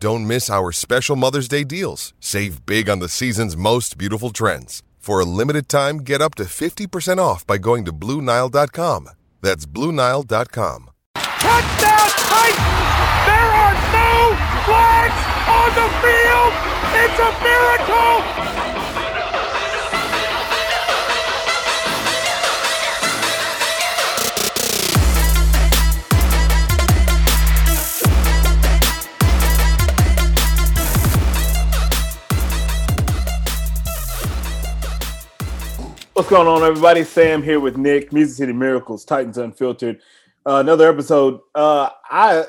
Don't miss our special Mother's Day deals. Save big on the season's most beautiful trends. For a limited time, get up to 50% off by going to BlueNile.com. That's BlueNile.com. Touchdown Titans! There are no flags on the field! It's a miracle! What's going on, everybody? Sam here with Nick, Music City Miracles, Titans Unfiltered. Uh, another episode. Uh, I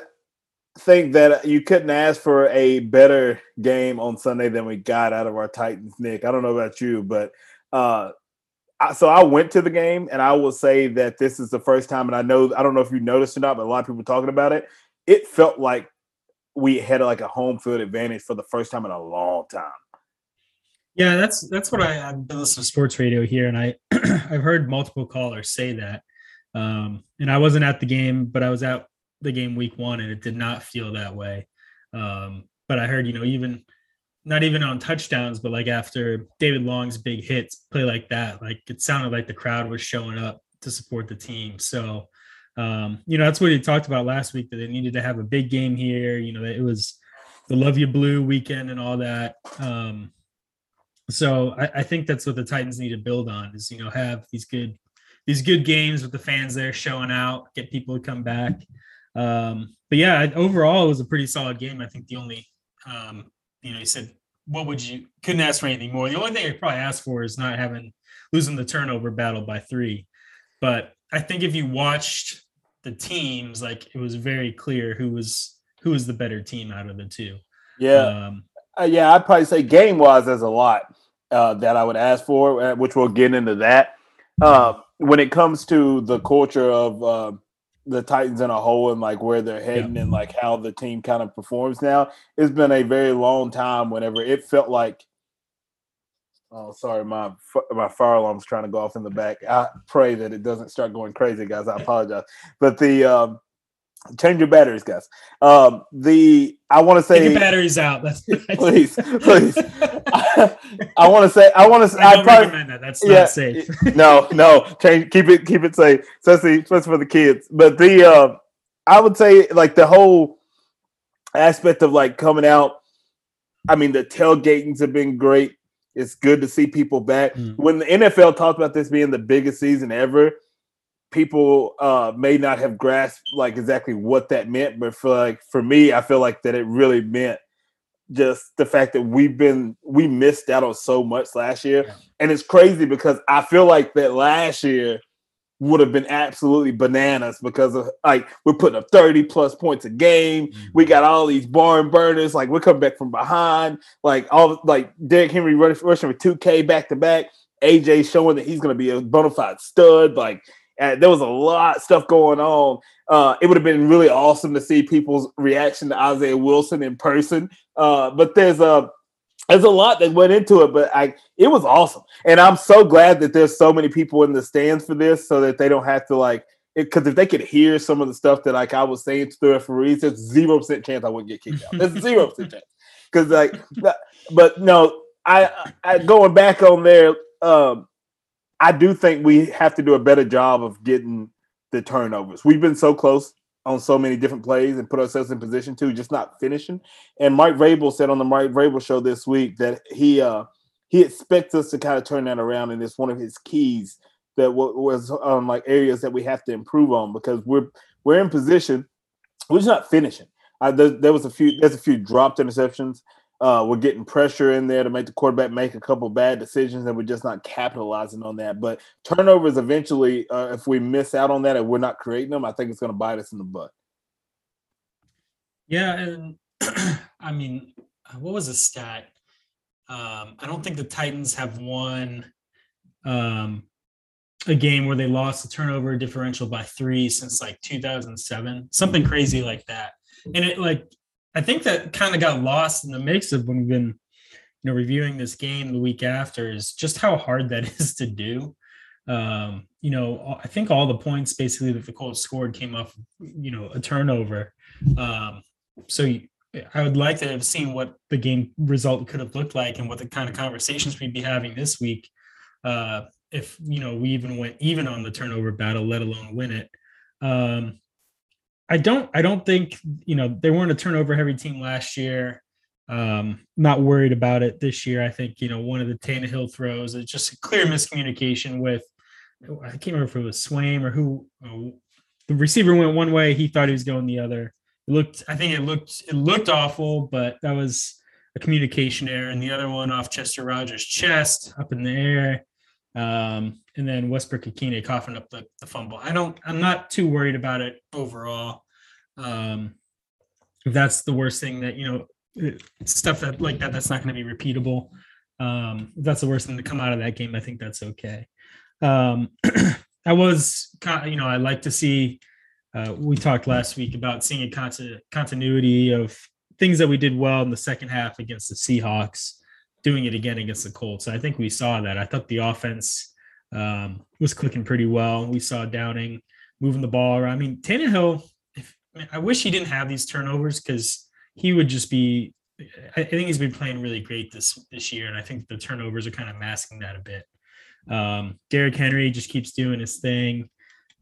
think that you couldn't ask for a better game on Sunday than we got out of our Titans, Nick. I don't know about you, but uh, I, so I went to the game, and I will say that this is the first time, and I know I don't know if you noticed or not, but a lot of people talking about it. It felt like we had like a home field advantage for the first time in a long time. Yeah, that's that's what I, I've listening to sports radio here, and I I've heard multiple callers say that. Um, and I wasn't at the game, but I was at the game week one, and it did not feel that way. Um, but I heard, you know, even not even on touchdowns, but like after David Long's big hits, play like that, like it sounded like the crowd was showing up to support the team. So, um, you know, that's what he talked about last week that they needed to have a big game here. You know, it was the Love You Blue weekend and all that. Um, so I, I, think that's what the Titans need to build on is you know have these good these good games with the fans there showing out, get people to come back. Um, but yeah, overall it was a pretty solid game. I think the only um, you know you said what would you couldn't ask for anything more. The only thing I probably ask for is not having losing the turnover battle by three. But I think if you watched the teams, like it was very clear who was who was the better team out of the two. Yeah. Um, uh, yeah, I'd probably say game wise, there's a lot uh, that I would ask for, uh, which we'll get into that. Uh, when it comes to the culture of uh, the Titans in a whole and like where they're heading yeah. and like how the team kind of performs now, it's been a very long time. Whenever it felt like, oh, sorry, my my fire alarm's trying to go off in the back. I pray that it doesn't start going crazy, guys. I apologize, but the um, Change your batteries, guys. Um, the I want to say Take your batteries out. That's please, please. I, I want to say I want to. I, I probably recommend that. That's yeah, not safe. no, no. Change. Keep it. Keep it safe, especially especially for the kids. But the uh, I would say like the whole aspect of like coming out. I mean, the tailgatings have been great. It's good to see people back. Mm. When the NFL talked about this being the biggest season ever, people uh, may not have grasped like exactly what that meant, but for like for me, I feel like that it really meant just the fact that we've been we missed out on so much last year, yeah. and it's crazy because I feel like that last year would have been absolutely bananas because of like we're putting up 30 plus points a game. Mm-hmm. We got all these barn burners, like we're coming back from behind, like all like Derrick Henry rushing, with 2K back to back. AJ showing that he's going to be a bona fide stud. Like uh, there was a lot of stuff going on. Uh, it would have been really awesome to see people's reaction to Isaiah Wilson in person. Uh, but there's a there's a lot that went into it, but I it was awesome, and I'm so glad that there's so many people in the stands for this, so that they don't have to like because if they could hear some of the stuff that like I was saying to the referees, there's zero percent chance I wouldn't get kicked out. There's zero percent chance because like, but no, I, I going back on there, um, I do think we have to do a better job of getting the turnovers. We've been so close on so many different plays and put ourselves in position to just not finishing. And Mike Vrabel said on the Mike Vrabel show this week that he uh he expects us to kind of turn that around, and it's one of his keys that w- was um like areas that we have to improve on because we're we're in position, we're just not finishing. Uh, there, there was a few there's a few dropped interceptions. Uh, we're getting pressure in there to make the quarterback make a couple bad decisions, and we're just not capitalizing on that. But turnovers eventually, uh, if we miss out on that and we're not creating them, I think it's going to bite us in the butt. Yeah, and I mean, what was the stat? Um, I don't think the Titans have won um, a game where they lost the turnover differential by three since like 2007, something crazy like that. And it like I think that kind of got lost in the mix of when we've been, you know, reviewing this game the week after is just how hard that is to do. Um, you know, I think all the points basically that the Colts scored came off, you know, a turnover. Um, so I would like to have seen what the game result could have looked like and what the kind of conversations we'd be having this week. Uh, if you know we even went even on the turnover battle, let alone win it. Um, I don't I don't think you know they weren't a turnover heavy team last year. Um, not worried about it this year. I think you know one of the Tannehill throws is just a clear miscommunication with I can't remember if it was Swaim or who. Uh, the receiver went one way, he thought he was going the other. It looked I think it looked it looked awful, but that was a communication error. And the other one off Chester Rogers' chest up in the air. Um, and then Westbrook-Ikhine coughing up the, the fumble. I don't, I'm not too worried about it overall. Um, if that's the worst thing that, you know, stuff that like that, that's not going to be repeatable. Um, if that's the worst thing to come out of that game, I think that's okay. Um, I was, you know, I like to see, uh, we talked last week about seeing a conti- continuity of things that we did well in the second half against the Seahawks, doing it again against the Colts. I think we saw that. I thought the offense um, was clicking pretty well. We saw Downing moving the ball around. I mean, Tannehill, if, I wish he didn't have these turnovers because he would just be. I think he's been playing really great this this year, and I think the turnovers are kind of masking that a bit. Um, Derrick Henry just keeps doing his thing,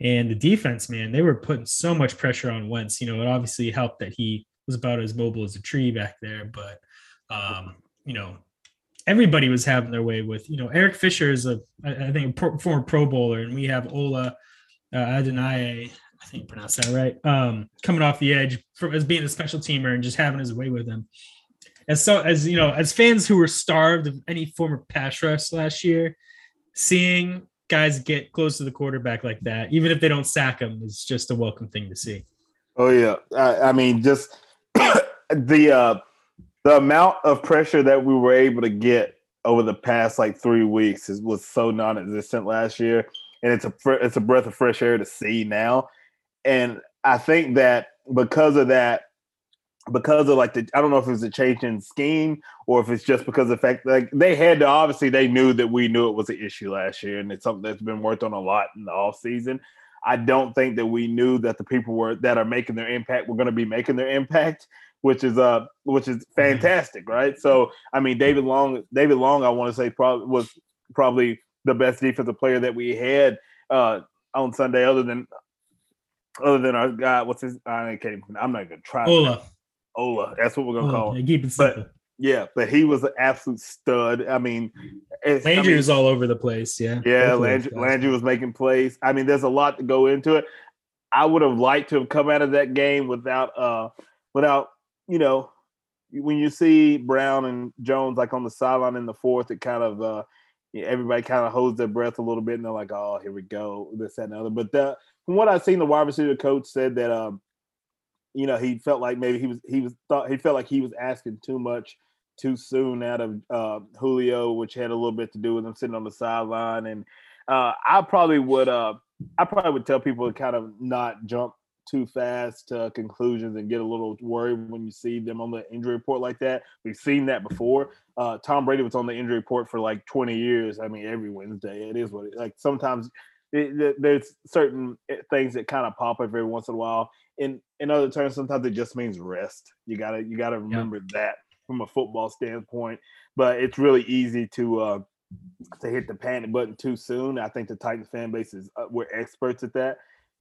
and the defense, man, they were putting so much pressure on Wentz. You know, it obviously helped that he was about as mobile as a tree back there, but um, you know, everybody was having their way with you know Eric Fisher is a I think a pro, former Pro Bowler, and we have Ola uh, Adeniyi, I think pronounce that right, um, coming off the edge as being a special teamer and just having his way with him. As so as you know, as fans who were starved of any form of pass rush last year, seeing guys get close to the quarterback like that, even if they don't sack him, is just a welcome thing to see. Oh yeah, I, I mean, just the uh, the amount of pressure that we were able to get over the past like three weeks is, was so non-existent last year, and it's a it's a breath of fresh air to see now. And I think that because of that, because of like the I don't know if it's a change in scheme or if it's just because of the fact like they had to obviously they knew that we knew it was an issue last year, and it's something that's been worked on a lot in the off season. I don't think that we knew that the people were that are making their impact were going to be making their impact which is uh which is fantastic, right? So I mean, David Long, David Long, I want to say probably was probably the best defensive player that we had uh on Sunday, other than other than our guy. What's his? I can't. Even, I'm not gonna try. Ola. Ola. That's what we're gonna Ola. call him. Keep it simple. But, yeah, but he was an absolute stud. I mean, Landry I mean, was all over the place. Yeah, yeah, Landry, Landry was making plays. I mean, there's a lot to go into it. I would have liked to have come out of that game without uh without you know, when you see Brown and Jones like on the sideline in the fourth, it kind of uh, everybody kind of holds their breath a little bit and they're like, "Oh, here we go," this that, and the other. But the, from what I've seen, the wide receiver coach said that um, you know, he felt like maybe he was he was thought he felt like he was asking too much too soon out of uh, Julio, which had a little bit to do with him sitting on the sideline. And uh, I probably would uh, I probably would tell people to kind of not jump too fast to conclusions and get a little worried when you see them on the injury report like that. We've seen that before. Uh, Tom Brady was on the injury report for like 20 years. I mean, every Wednesday, it is what it like. Sometimes it, it, there's certain eh, things that kind of pop up every once in a while. In in other terms, sometimes it just means rest. You gotta you gotta remember yeah. that from a football standpoint. But it's really easy to uh, to hit the panic button too soon. I think the Titans fan base is uh, we're experts at that.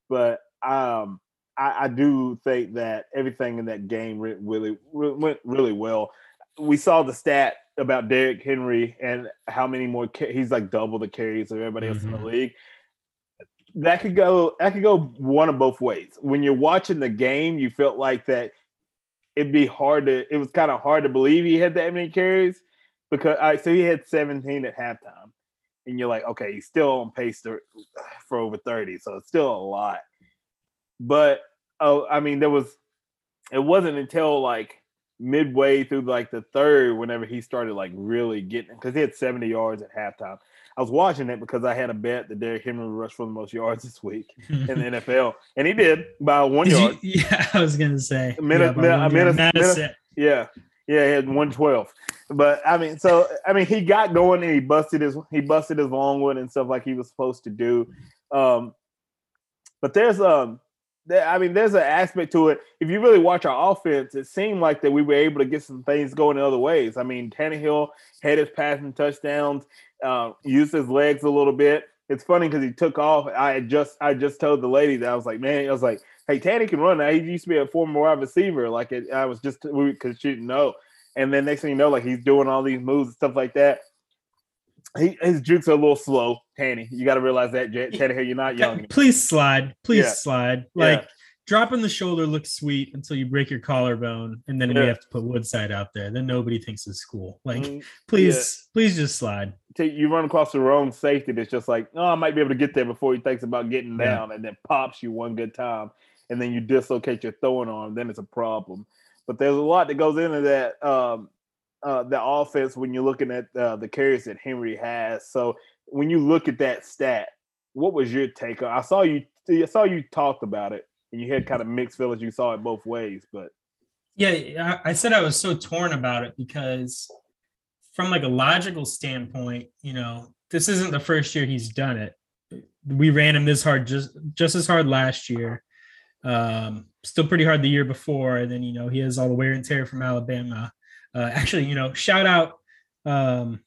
But um, I, I, do think that everything in that game really, really went really well. We saw the stat about Derrick Henry and how many more he's like double the carries of everybody else mm-hmm. in the mm-hmm. league. That could go that could go one of both ways. When you're watching the game, you felt like that it'd be hard to it was kind of hard to believe he had that many carries because I so he had 17 at halftime. And you're like, okay, he's still on pace to, for over 30, so it's still a lot. But oh, I mean, there was it wasn't until like midway through like the third whenever he started like really getting because he had 70 yards at halftime. I was watching it because I had a bet that Derrick Henry would rush for the most yards this week in the NFL, and he did by one did yard. You, yeah, I was gonna say a minute, yeah, minute, minute, yeah, yeah, he had one twelve. But I mean, so I mean, he got going and he busted his he busted his long one and stuff like he was supposed to do. Um, but there's um I mean, there's an aspect to it. If you really watch our offense, it seemed like that we were able to get some things going in other ways. I mean, Tannehill had his passing touchdowns, uh, used his legs a little bit. It's funny because he took off. I just I just told the lady that I was like, man, I was like, hey, Tanny can run. Now. He used to be a former wide receiver. Like it, I was just because she didn't know. And then next thing you know, like he's doing all these moves and stuff like that he, his jukes are a little slow, Tanny. You got to realize that, Tannehill, you're not young. Please slide. Please yeah. slide. Like yeah. dropping the shoulder looks sweet until you break your collarbone, and then yeah. we have to put Woodside out there. Then nobody thinks it's cool. Like, mm, please, please just slide. You run across the wrong safety that's just like, oh, I might be able to get there before he thinks about getting down, and then pops you one good time, and then you dislocate your throwing arm. Then it's a problem. But there's a lot that goes into that. Um, uh, the offense when you're looking at uh, the carries that Henry has. So when you look at that stat, what was your take? I saw you. I saw you talked about it, and you had kind of mixed feelings. You saw it both ways, but yeah, I said I was so torn about it because, from like a logical standpoint, you know, this isn't the first year he's done it. We ran him this hard, just just as hard last year. Um, still pretty hard the year before, and then you know he has all the wear and tear from Alabama. Uh, actually, you know, shout out. Um,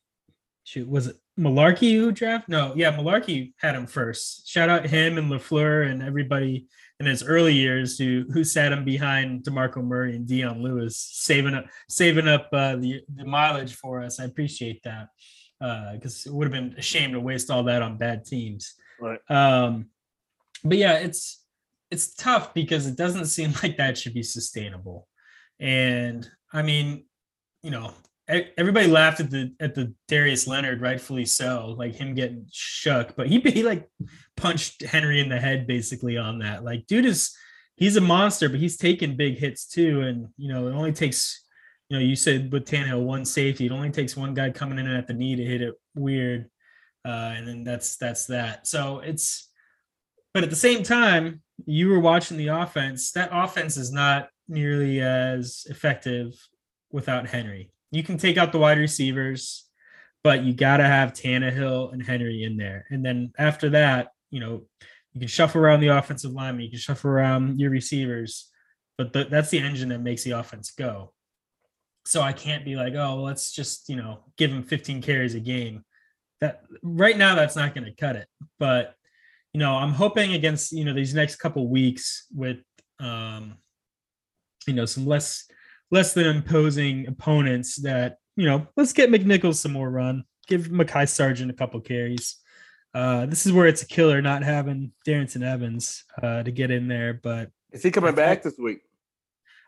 shoot, was it Mularkey who draft? No, yeah, Mularkey had him first. Shout out him and Lafleur and everybody in his early years who who sat him behind Demarco Murray and Dion Lewis, saving up saving up uh, the the mileage for us. I appreciate that because uh, it would have been a shame to waste all that on bad teams. Right. Um, but yeah, it's it's tough because it doesn't seem like that should be sustainable. And I mean, you know, everybody laughed at the at the Darius Leonard, rightfully so, like him getting shook, but he he like punched Henry in the head basically on that. Like, dude is he's a monster, but he's taking big hits too, and you know, it only takes. You know, you said with Tannehill one safety, it only takes one guy coming in at the knee to hit it weird, uh, and then that's that's that. So it's, but at the same time, you were watching the offense. That offense is not nearly as effective without Henry. You can take out the wide receivers, but you got to have Tannehill and Henry in there. And then after that, you know, you can shuffle around the offensive line, you can shuffle around your receivers, but the, that's the engine that makes the offense go. So I can't be like, oh, let's just, you know, give him 15 carries a game. That right now, that's not going to cut it. But, you know, I'm hoping against, you know, these next couple weeks with, um, you know, some less less than imposing opponents that, you know, let's get McNichols some more run. Give Mekhi Sargent a couple carries. Uh, this is where it's a killer not having Darrynton Evans uh, to get in there. But is he coming back this week?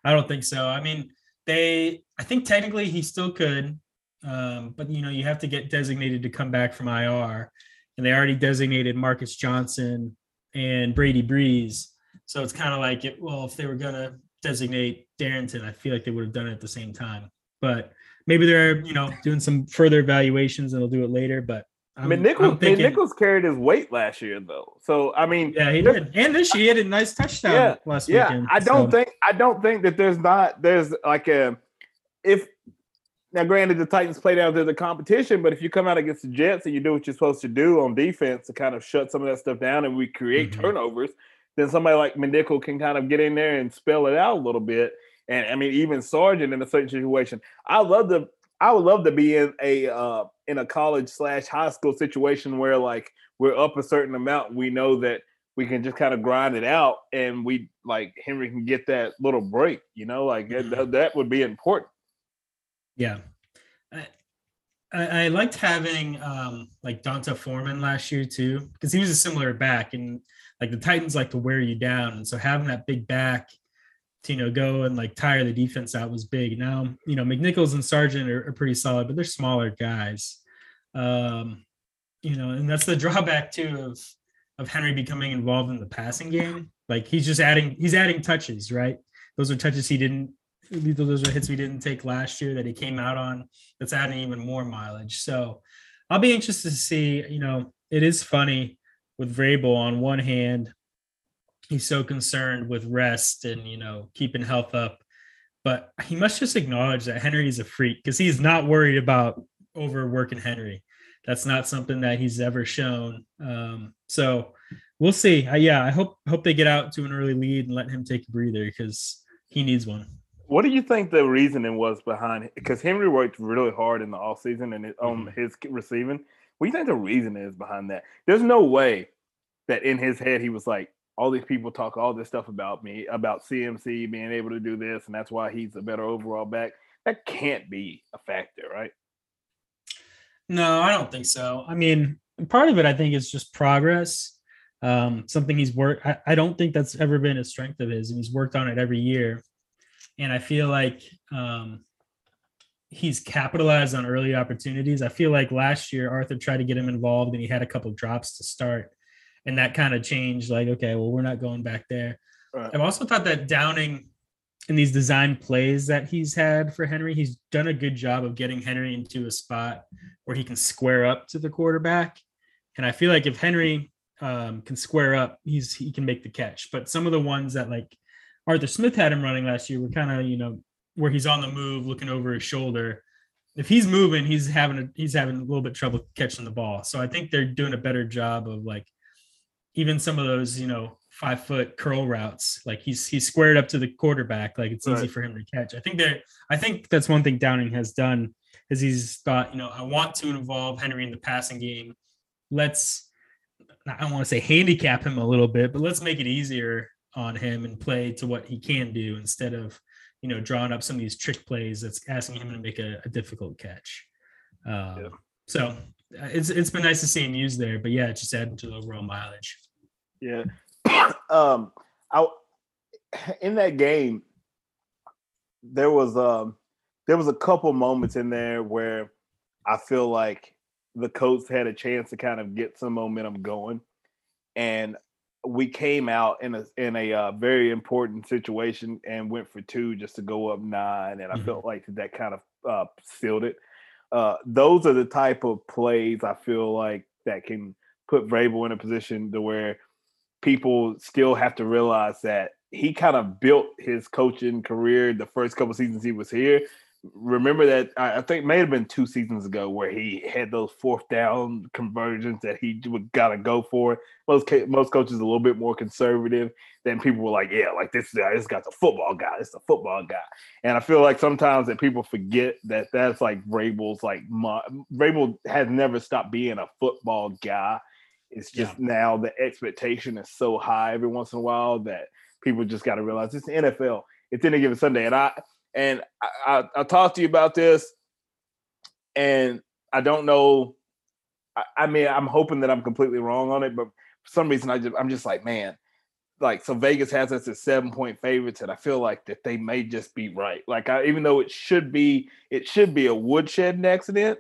I don't think so. I mean, they. I think technically he still could. Um, but you know, you have to get designated to come back from IR, and they already designated Marcus Johnson and Brady Breeze. So it's kind of like, it, well, if they were gonna designate Darrynton, I feel like they would have done it at the same time. But maybe they're you know doing some further evaluations and they'll do it later. But I'm, I mean, Nichols, thinking, Nichols carried his weight last year though. So I mean, yeah, he did. And this year he had a nice touchdown yeah, last yeah. weekend. I don't so. think I don't think that there's not there's like a if now, granted, the Titans play down to the competition, but if you come out against the Jets and you do what you're supposed to do on defense to kind of shut some of that stuff down and we create mm-hmm. turnovers, then somebody like McNichol can kind of get in there and spell it out a little bit. And I mean, even Sargent in a certain situation, I love to, I would love to be in a uh, in a college slash high school situation where like we're up a certain amount, we know that we can just kind of grind it out, and we like Henry can get that little break, you know, like mm-hmm. that, that would be important. Yeah. I, I, liked having um, like D'Onta Foreman last year too, because he was a similar back and like the Titans like to wear you down. And so having that big back to, you know, go and like tire the defense out was big. Now, you know, McNichols and Sargent are, are pretty solid, but they're smaller guys. Um, you know, and that's the drawback too of of Henry becoming involved in the passing game. Like he's just adding he's adding touches, right? Those are touches he didn't those are hits we didn't take last year that he came out on. That's adding even more mileage. So I'll be interested to see. You know, it is funny with Vrabel on one hand, he's so concerned with rest and you know keeping health up, but he must just acknowledge that Henry is a freak because he's not worried about overworking Henry. That's not something that he's ever shown. Um, so we'll see. Uh, yeah, I hope hope they get out to an early lead and let him take a breather because he needs one. What do you think the reasoning was behind it? Because Henry worked really hard in the offseason and on mm-hmm. his receiving. What do you think the reason is behind that? There's no way that in his head he was like, all these people talk all this stuff about me, about CMC being able to do this, and that's why he's a better overall back. That can't be a factor, right? No, I don't think so. I mean, part of it I think is just progress. Um, something he's worked. I, I don't think that's ever been a strength of his, and he's worked on it every year and I feel like um, he's capitalized on early opportunities. I feel like last year Arthur tried to get him involved, and he had a couple drops to start, and that kind of changed. Like, okay, well, we're not going back there. Right. I've also thought that Downing in these design plays that he's had for Henry, he's done a good job of getting Henry into a spot where he can square up to the quarterback. And I feel like if Henry um, can square up, he's he can make the catch. But some of the ones that like Arthur Smith had him running last year were kind of, you know, where he's on the move, looking over his shoulder. If he's moving, he's having a, he's having a little bit trouble catching the ball. So I think they're doing a better job of like even some of those, you know, five foot curl routes. Like he's he's squared up to the quarterback. Like it's right. easy for him to catch. I think they're I think that's one thing Downing has done is he's thought, you know, I want to involve Henry in the passing game. Let's I don't want to say handicap him a little bit, but let's make it easier on him and play to what he can do instead of you know drawing up some of these trick plays that's asking him to make a, a difficult catch. Um, yeah. So uh, it's it's been nice to see him used there, but yeah, it's just adding to the overall mileage. Yeah, um, I in that game there was um there was a couple moments in there where I feel like the Colts had a chance to kind of get some momentum going, and we came out in a in a uh, very important situation and went for two just to go up nine, and I mm-hmm. felt like that kind of uh, sealed it. Uh, those are the type of plays I feel like that can put Vrabel in a position to where people still have to realize that he kind of built his coaching career the first couple seasons he was here remember that I think may have been two seasons ago where he had those fourth down conversions that he would gotta go for. Most most coaches a little bit more conservative. Then people were like, "Yeah, like this guy, this guy's a football guy. It's a football guy." And I feel like sometimes that people forget that that's like Vrabel's like my, Vrabel has never stopped being a football guy. It's just yeah. now the expectation is so high every once in a while that people just got to realize it's the NFL. It's any given Sunday, and I and I, I, I talked to you about this, and I don't know. I, I, mean, I'm hoping that I'm completely wrong on it, but for some reason, I just I'm just like, man, like so Vegas has us as seven point favorites, and I feel like that they may just be right. Like I, even though it should be, it should be a woodshed accident,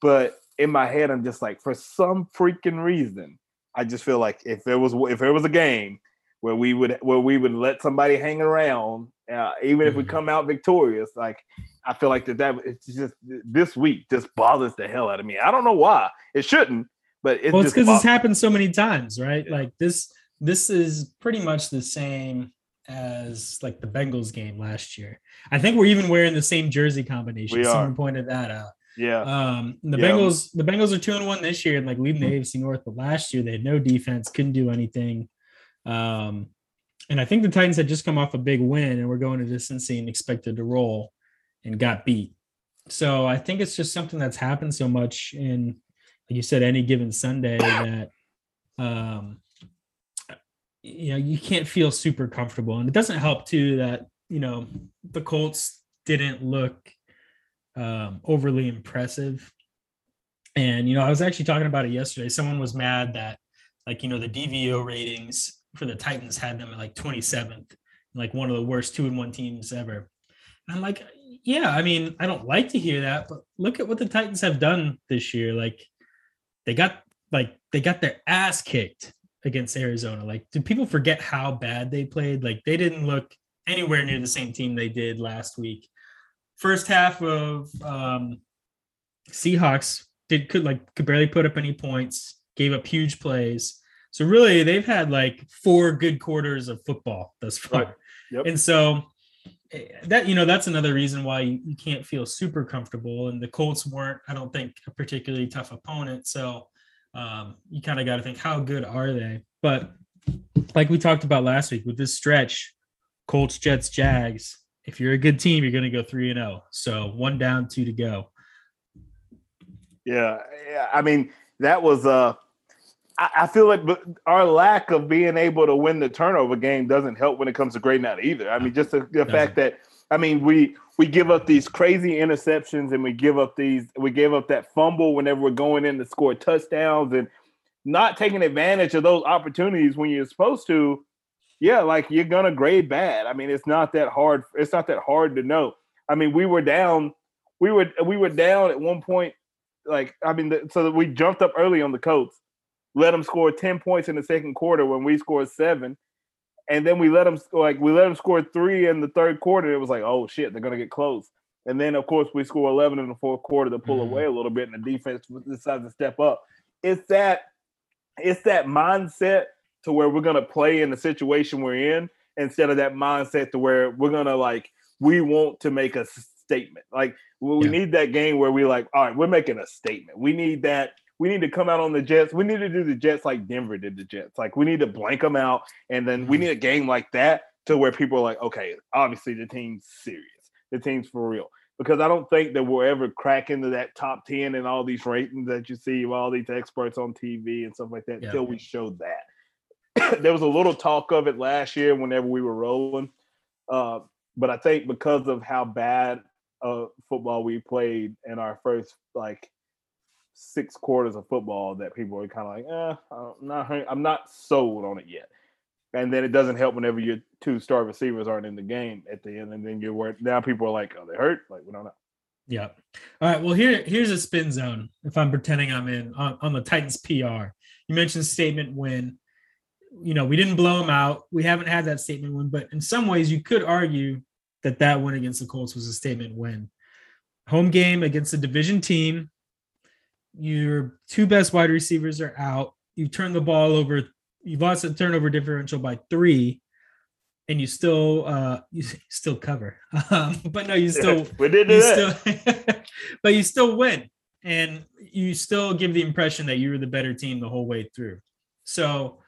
but in my head, I'm just like, for some freaking reason, I just feel like if there was if there was a game where we would where we would let somebody hang around, uh, even if we Mhm. come out victorious, like I feel like that that it's just this week just bothers the hell out of me. I don't know why it shouldn't, but it well, it's because it's happened so many times, right? Yeah. Like this, this is pretty much the same as like the Bengals game last year. I think we're even wearing the same jersey combination. We Someone are. pointed that out. yeah. Um, the Yeah. Bengals, the Bengals are two and one this year, and like leading the AFC North. But last year they had no defense, couldn't do anything. Um, and I think the Titans had just come off a big win, and we're going to and expected to roll, and got beat. So I think it's just something that's happened so much in, like you said, any given Sunday that, um, you know, you can't feel super comfortable, and it doesn't help too that you know the Colts didn't look um, overly impressive. And you know, I was actually talking about it yesterday. Someone was mad that, like, you know, the DVO ratings for the Titans had them at like 27th, like one of the worst two and one teams ever. And I'm like, yeah, I mean, I don't like to hear that, but look at what the Titans have done this year. Like, they got like they got their ass kicked against Arizona. Like, do people forget how bad they played? Like, they didn't look anywhere near the same team they did last week. First half of um, Seahawks did could like could barely put up any points, gave up huge plays. So really, they've had like four good quarters of football thus far. Right. Yep. And so eh, that you know that's another reason why you, you can't feel super comfortable. And the Colts weren't, I don't think, a particularly tough opponent. So um, you kind of got to think how good are they? But like we talked about last week with this stretch, Colts, Jets, Jags. If you're a good team, you're going to go three and zero. So one down, two to go. Yeah, yeah. I mean, that was uh I, I feel like our lack of being able to win the turnover game doesn't help when it comes to grading out either. I mean, just the, the fact that I mean we we give up these crazy interceptions and we give up these we gave up that fumble whenever we're going in to score touchdowns and not taking advantage of those opportunities when you're supposed to. Yeah, like you're gonna grade bad. I mean, it's not that hard. It's not that hard to know. I mean, we were down. We were we were down at one point like I mean, the, so that we jumped up early on the Colts, let them score ten points in the second quarter when we scored seven, and then we let them like we let them score three in the third quarter. It was like, oh shit, they're gonna get close. And then of course we score eleven in the fourth quarter to pull Mhm. away a little bit, and the defense decides to step up. It's that it's that mindset to where we're gonna play in the situation we're in instead of that mindset to where we're gonna like we want to make a statement. Like we we Yeah. need that game where we like, all right, we're making a statement. We need that. We need to come out on the Jets. We need to do the Jets like Denver did the Jets. Like we need to blank them out, and then we Mhm. need a game like that to where people are like, okay, obviously the team's serious. The team's for real. Because I don't think that we'll ever crack into that top 10 and all these ratings that you see of all these experts on TV and stuff like that Yeah. until we show that. there was a little talk of it last year whenever we were rolling. Uh, but I think because of how bad uh, football we played in our first like six quarters of football, that people are kind of like, eh, I'm not, I'm not sold on it yet. And then it doesn't help whenever your two star receivers aren't in the game at the end, and then you're worried. Now people are like, "Oh, they hurt." Like we don't know. Yeah. All right. Well, here here's a spin zone. If I'm pretending I'm in on, on the Titans PR, you mentioned statement win. You know, we didn't blow them out. We haven't had that statement win, but in some ways, you could argue that that win against the Colts was a statement win. Home game against a division team. Your two best wide receivers are out. You turn the ball over. You've lost the turnover differential by three, and you still uh you still cover. Um, but no, you still we did you that. still but you still win and you still give the impression that you were the better team the whole way through so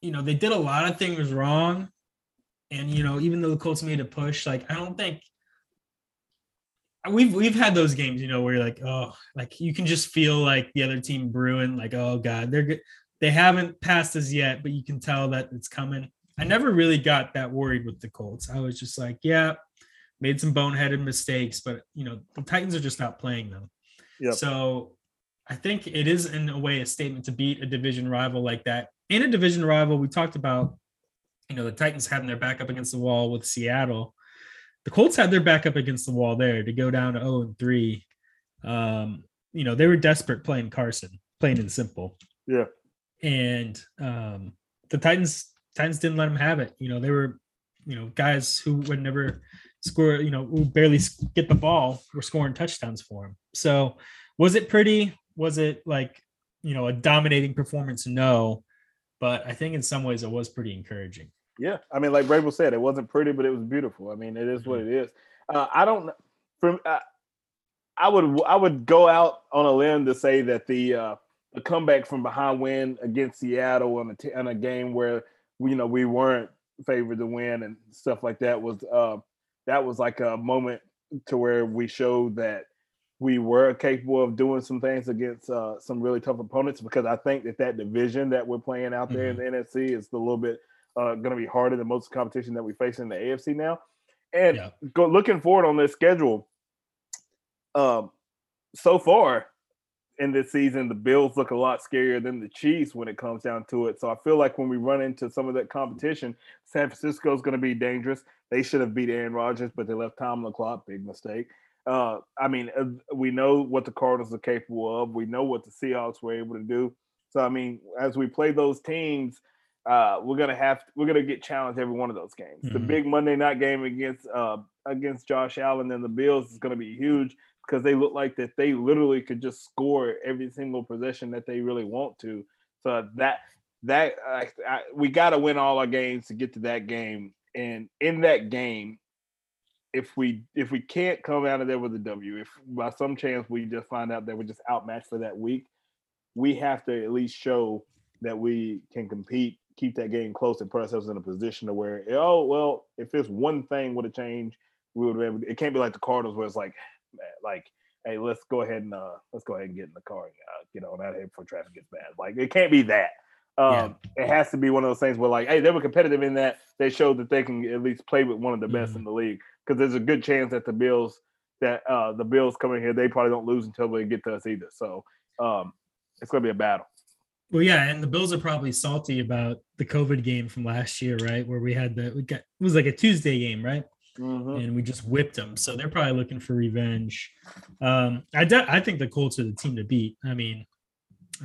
you know they did a lot of things wrong and you know even though the colts made a push like i don't think we've we've had those games you know where you're like oh like you can just feel like the other team brewing like oh god they're good they haven't passed us yet but you can tell that it's coming i never really got that worried with the colts i was just like yeah made some boneheaded mistakes, but you know the Titans are just not playing them. Yep. So I think it is in a way a statement to beat a division rival like that. In a division rival, we talked about you know, the Titans having their back up against the wall with Seattle. The Colts had their back up against the wall there to go down to 0 and 3. Um, you know, they were desperate playing Carson, plain and simple. Yeah. And um, the Titans Titans didn't let them have it. You know, they were, you know, guys who would never score, you know, who barely get the ball were scoring touchdowns for him. So was it pretty? Was it like, you know, a dominating performance? No. But I think in some ways it was pretty encouraging. Yeah. I mean, like Vrabel said, it wasn't pretty, but it was beautiful. I mean, it is what mm-hmm. it is. Uh, I don't from uh, I would I would go out on a limb to say that the uh, the comeback from behind win against Seattle in a, t- in a game where you know we weren't favored to win and stuff like that was uh, that was like a moment to where we showed that we were capable of doing some things against uh, some really tough opponents because I think that that division that we're playing out there mm-hmm. in the NFC is a little bit uh, going to be harder than most competition that we face in the AFC now. And yeah. go, looking forward on this schedule, um, so far in this season, the Bills look a lot scarier than the Chiefs when it comes down to it. So I feel like when we run into some of that competition, San Francisco is going to be dangerous. They should have beat Aaron Rodgers, but they left Tom on clock. Big mistake. Uh, I mean, uh, we know what the Cardinals are capable of. We know what the Seahawks were able to do. So I mean, as we play those teams, uh, we're gonna have we're gonna get challenged every one of those games. Mm-hmm. The big Monday night game against uh, against Josh Allen and the Bills is gonna be huge because they look like that they literally could just score every single possession that they really want to. So that that uh, I, we got to win all our games to get to that game. And in that game, if we if we can't come out of there with a W, if by some chance we just find out that we're just outmatched for that week, we have to at least show that we can compete, keep that game close, and put ourselves in a position to where oh well, if it's one thing would have changed, we would have. It can't be like the Cardinals where it's like like, hey, let's go ahead and uh, let's go ahead and get in the car and uh, get on out here before traffic gets bad. Like it can't be that. Um, yeah. It has to be one of those things where like, hey, they were competitive in that they showed that they can at least play with one of the best mm-hmm. in the league. Because there's a good chance that the Bills that uh, the Bills coming here, they probably don't lose until they get to us either. So um, it's going to be a battle. Well, yeah, and the Bills are probably salty about the COVID game from last year, right? Where we had the we got it was like a Tuesday game, right? mm-hmm. and we just whipped them. So they're probably looking for revenge. Um, I de- I think the Colts are the team to beat. I mean,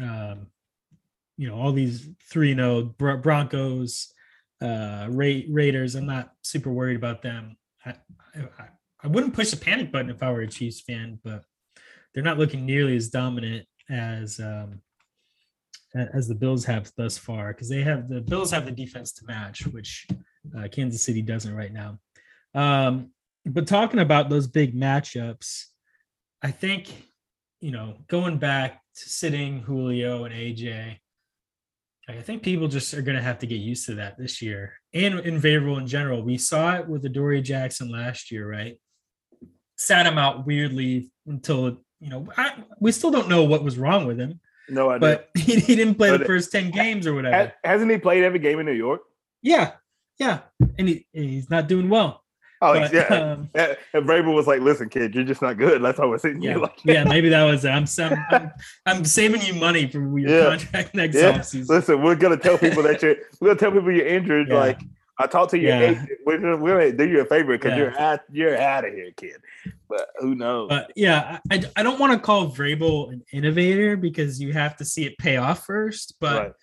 um, you know, all these three no Broncos, uh, Ra- Raiders. I'm not super worried about them. I, I, I wouldn't push the panic button if I were a Chiefs fan, but they're not looking nearly as dominant as um, as the Bills have thus far because they have the Bills have the defense to match, which uh, Kansas City doesn't right now. Um, but talking about those big matchups, I think, you know, going back to sitting Julio and AJ, I think people just are going to have to get used to that this year and in Vrabel in general. We saw it with Adoree Jackson last year, right? Sat him out weirdly until, you know, I, we still don't know what was wrong with him. No, I but he, he didn't play but the first 10 games or whatever. Hasn't he played every game in New York? Yeah. Yeah. And he, he's not doing well. Oh but, yeah. Um, and Vrabel was like, "Listen, kid, you're just not good." That's how we're sitting yeah, Like, yeah, maybe that was it. I'm, some, I'm, I'm saving you money for your yeah. contract next yeah. offseason. Listen, we're gonna tell people that you're. We're gonna tell people you're injured. Yeah. Like I talked to your yeah. agent. We're gonna, we're gonna do you a favor because you're out. You're out of here, kid. But who knows? But yeah, I, I don't want to call Vrabel an innovator because you have to see it pay off first. But right.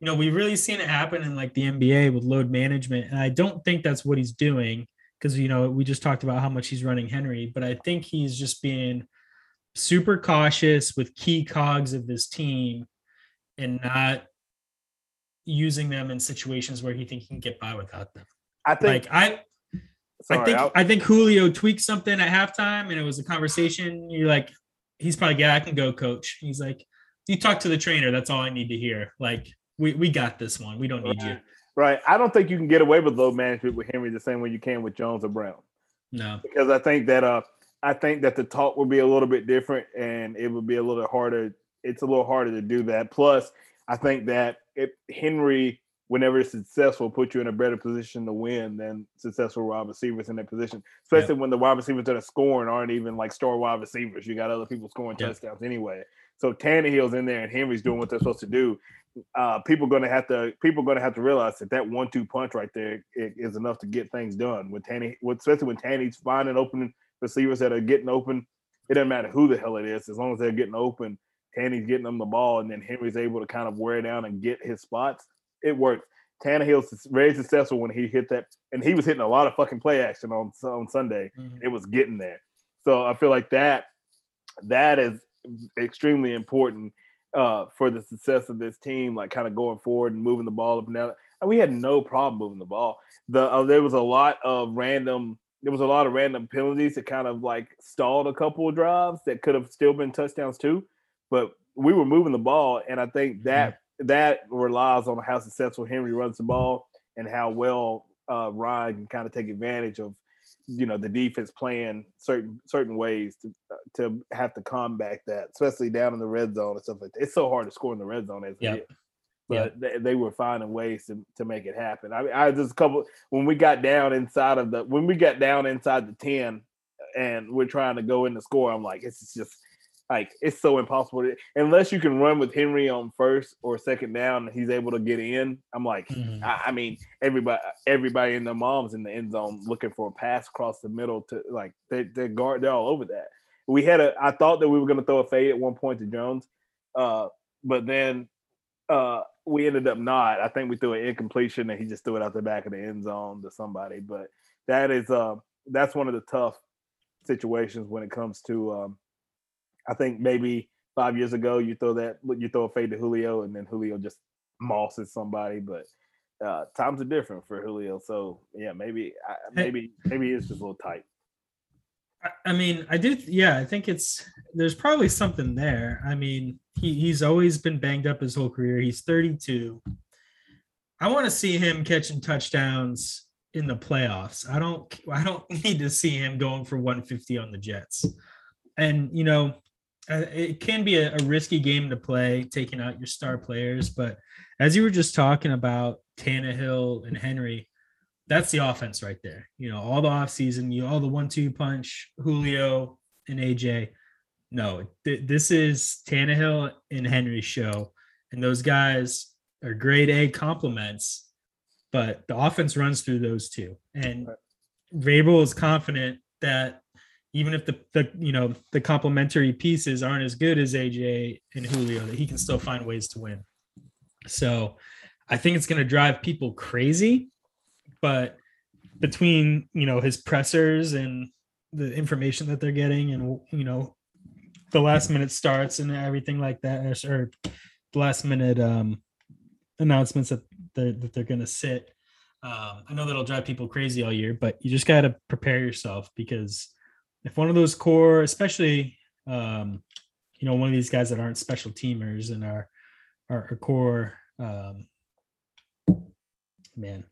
you know, we've really seen it happen in like the NBA with load management, and I don't think that's what he's doing because you know we just talked about how much he's running Henry, but I think he's just being super cautious with key cogs of this team and not using them in situations where he think he can get by without them. I think like I Sorry, I think I'll... I think Julio tweaked something at halftime and it was a conversation. You're like, he's probably yeah, I can go, coach. He's like, you talk to the trainer, that's all I need to hear. Like, we, we got this one. We don't need right. you. Right. I don't think you can get away with load management with Henry the same way you can with Jones or Brown. No. Because I think that uh I think that the talk would be a little bit different and it would be a little harder. It's a little harder to do that. Plus, I think that if Henry, whenever it's successful, put you in a better position to win than successful wide receivers in that position. Especially yeah. when the wide receivers that are scoring aren't even like star wide receivers. You got other people scoring yeah. touchdowns anyway. So Tannehill's in there and Henry's doing what they're supposed to do uh, people to have to people going to have to realize that that one-two punch right there is enough to get things done. With Tanny, especially when Tanny's finding open receivers that are getting open, it doesn't matter who the hell it is, as long as they're getting open. Tanny's getting them the ball, and then Henry's able to kind of wear down and get his spots. It works. Tannehill's very successful when he hit that, and he was hitting a lot of fucking play action on on Sunday. Mm-hmm. It was getting there, so I feel like that that is extremely important uh, for the success of this team, like kind of going forward and moving the ball up and down. And we had no problem moving the ball. The uh, there was a lot of random there was a lot of random penalties that kind of like stalled a couple of drives that could have still been touchdowns too. But we were moving the ball, and I think that mm-hmm. that relies on how successful Henry runs the ball and how well uh, Ryan can kind of take advantage of you know the defense playing certain certain ways to to have to combat that, especially down in the red zone and stuff like that. It's so hard to score in the red zone as yep. But yep. they, they, were finding ways to, to make it happen. I mean, I just a couple when we got down inside of the when we got down inside the 10 and we're trying to go in the score, I'm like, it's just like it's so impossible to, unless you can run with Henry on first or second down, he's able to get in. I'm like, mm-hmm. I, I, mean, everybody, everybody in their moms in the end zone looking for a pass across the middle to like they they guard, they're all over that. We had a, I thought that we were going to throw a fade at one point to Jones, uh, but then uh, we ended up not. I think we threw an incompletion and he just threw it out the back of the end zone to somebody. But that is, uh, that's one of the tough situations when it comes to. Um, I think maybe five years ago you throw that you throw a fade to Julio and then Julio just mosses somebody, but uh, times are different for Julio. So yeah, maybe maybe maybe it's just a little tight. I mean, I did. Yeah, I think it's there's probably something there. I mean, he he's always been banged up his whole career. He's 32. I want to see him catching touchdowns in the playoffs. I don't I don't need to see him going for 150 on the Jets. And you know, Uh, it can be a, a, risky game to play, taking out your star players. But as you were just talking about Tannehill and Henry, that's the offense right there. You know, all the offseason, you all the one-two punch, Julio and AJ. No, th- this is Tannehill and Henry show, and those guys are grade A compliments. But the offense runs through those two, and Vrabel is confident that even if the, the you know the complementary pieces aren't as good as AJ and Julio, that he can still find ways to win. So I think it's going to drive people crazy, but between you know his pressers and the information that they're getting, and you know the last minute starts and everything like that, or the last minute um, announcements that they're that they're going to sit. Um, I know that'll drive people crazy all year, but you just got to prepare yourself because if one of those core, especially um, you know, one of these guys that aren't special teamers and are are, are core um, man,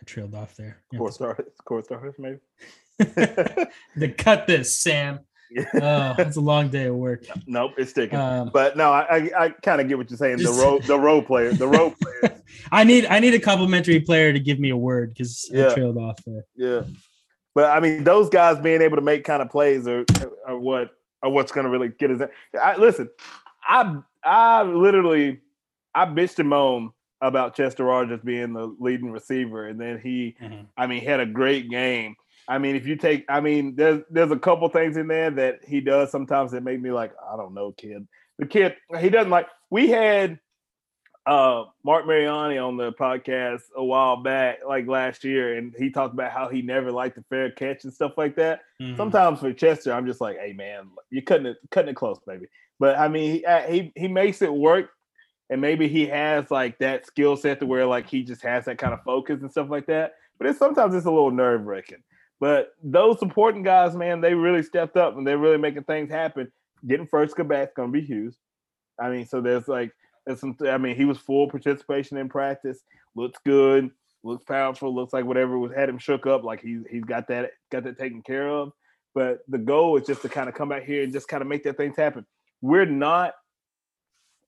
I trailed off there. Core star core stars, maybe. to cut this, Sam. oh, it's a long day of work. Nope, it's sticking. Um, but no, I I, I kind of get what you're saying. Just, the role the role player, the role players. I need I need a complimentary player to give me a word because yeah. I trailed off there. Yeah, but I mean, those guys being able to make kind of plays are, are what are what's going to really get us. I, listen, I I literally I bitched and moaned about Chester Rogers being the leading receiver, and then he, mm-hmm. I mean, had a great game. I mean, if you take, I mean, there's there's a couple things in there that he does sometimes that make me like, I don't know, kid. The kid, he doesn't like. We had uh, Marc Mariani on the podcast a while back, like last year, and he talked about how he never liked the fair catch and stuff like that. Mm-hmm. Sometimes for Chester, I'm just like, hey man, you're cutting it, cutting it close, baby. But I mean, he uh, he he makes it work, and maybe he has like that skill set to where like he just has that kind of focus and stuff like that. But it's sometimes it's a little nerve wracking. But those supporting guys, man, they really stepped up and they're really making things happen. Getting first go back is gonna be huge. I mean, so there's like and some, I mean, he was full participation in practice. Looks good. Looks powerful. Looks like whatever was had him shook up, like he's he's got that got that taken care of. But the goal is just to kind of come out here and just kind of make that things happen. We're not,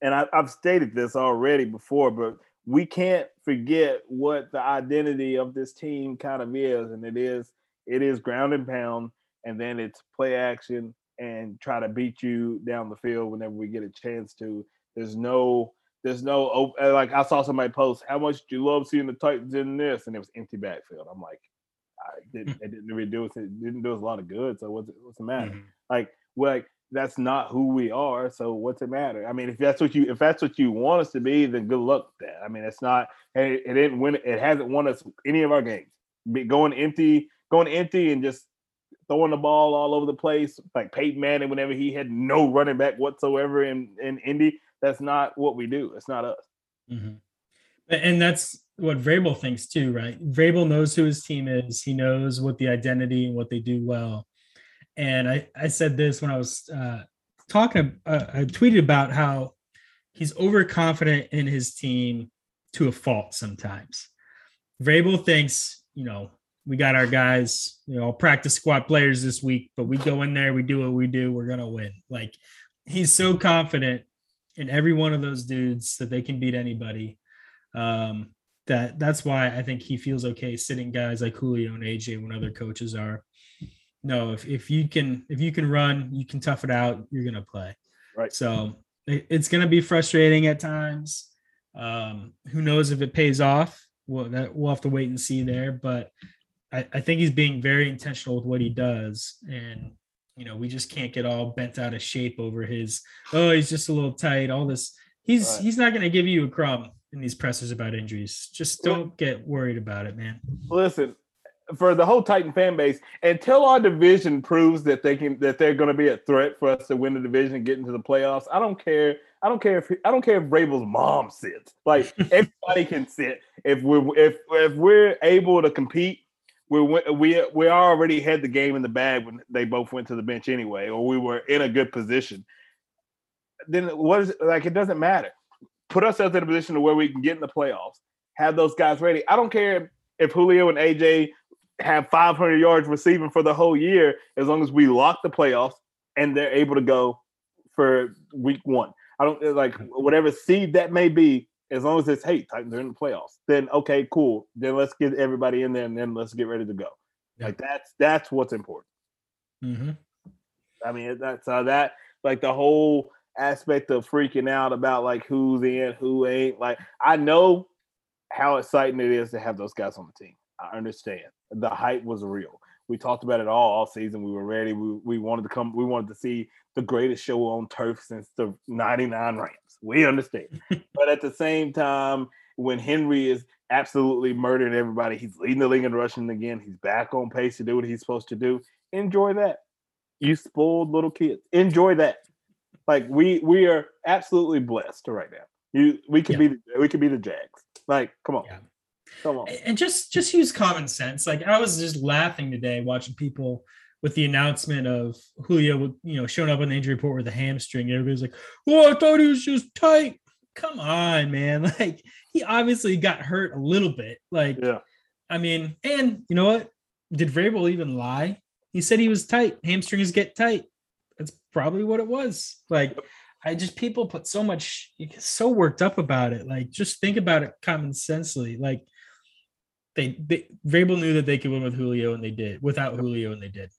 and I, I've stated this already before, but we can't forget what the identity of this team kind of is, and it is it is ground and pound, and then it's play action and try to beat you down the field whenever we get a chance to. There's no There's no uh, like I saw somebody post, "How much do you love seeing the Titans in this?" And it was empty backfield. I'm like, I didn't. It didn't really do us. It didn't do us a lot of good. So what's what's the matter? Mm-hmm. Like, like that's not who we are. So what's it matter? I mean, if that's what you if that's what you want us to be, then good luck with that. I mean, it's not. It, it didn't win. It hasn't won us any of our games. Be going empty, going empty, and just throwing the ball all over the place, like Peyton Manning, whenever he had no running back whatsoever in in Indy. That's not what we do. It's not us. Mm-hmm. And that's what Vrabel thinks too, right? Vrabel knows who his team is. He knows what the identity and what they do well. And I, I said this when I was uh, talking, uh, I tweeted about how he's overconfident in his team to a fault sometimes. Vrabel thinks, you know, we got our guys, you know, practice squad players this week, but we go in there, we do what we do, we're gonna win. Like he's so confident in every one of those dudes that they can beat anybody. Um, that that's why I think he feels okay sitting guys like Julio and AJ when other coaches are. No, if, if you can if you can run, you can tough it out, you're gonna play. Right. So it, it's gonna be frustrating at times. Um, who knows if it pays off? Well, that we'll have to wait and see there. But I, I think he's being very intentional with what he does, and you know we just can't get all bent out of shape over his. Oh, he's just a little tight. All this. He's right. he's not gonna give you a crumb in these pressers about injuries. Just don't get worried about it, man. Listen, for the whole Titan fan base, until our division proves that they can that they're going to be a threat for us to win the division and get into the playoffs, I don't care. I don't care if I don't care if Vrabel's mom sits. Like everybody can sit. If we're if if we're able to compete, we we we already had the game in the bag when they both went to the bench anyway, or we were in a good position. Then what is like? It doesn't matter put ourselves in a position to where we can get in the playoffs, have those guys ready. I don't care if Julio and AJ have 500 yards receiving for the whole year, as long as we lock the playoffs and they're able to go for week one. I don't like whatever seed that may be, as long as it's hey, Titans are in the playoffs, then okay, cool. Then let's get everybody in there and then let's get ready to go. Yeah. Like that's that's what's important. Mm-hmm. I mean, that's uh, that like the whole aspect of freaking out about like who's in, who ain't. Like I know how exciting it is to have those guys on the team. I understand. The hype was real. We talked about it all all season. We were ready. We, we wanted to come. We wanted to see the greatest show on turf since the '99 Rams. We understand, but at the same time, when Henry is absolutely murdering everybody, he's leading the league in rushing again. He's back on pace to do what he's supposed to do. Enjoy that. You spoiled little kids. Enjoy that. Like we we are absolutely blessed right now. You we could yeah. be we could be the Jags. Like, come on. Yeah. Come on. And just just use common sense. Like I was just laughing today watching people with the announcement of Julio, you know, showing up on the injury report with a hamstring. Everybody's like, "Oh, I thought he was just tight." Come on, man! Like he obviously got hurt a little bit. Like, yeah. I mean, and you know what? Did Vrabel even lie? He said he was tight. Hamstrings get tight That's probably what it was. Like I just people put so much you get so worked up about it. Like just think about it common sensely. Like they, they Vrabel knew that they could win with Julio and they did. Without Julio and they did.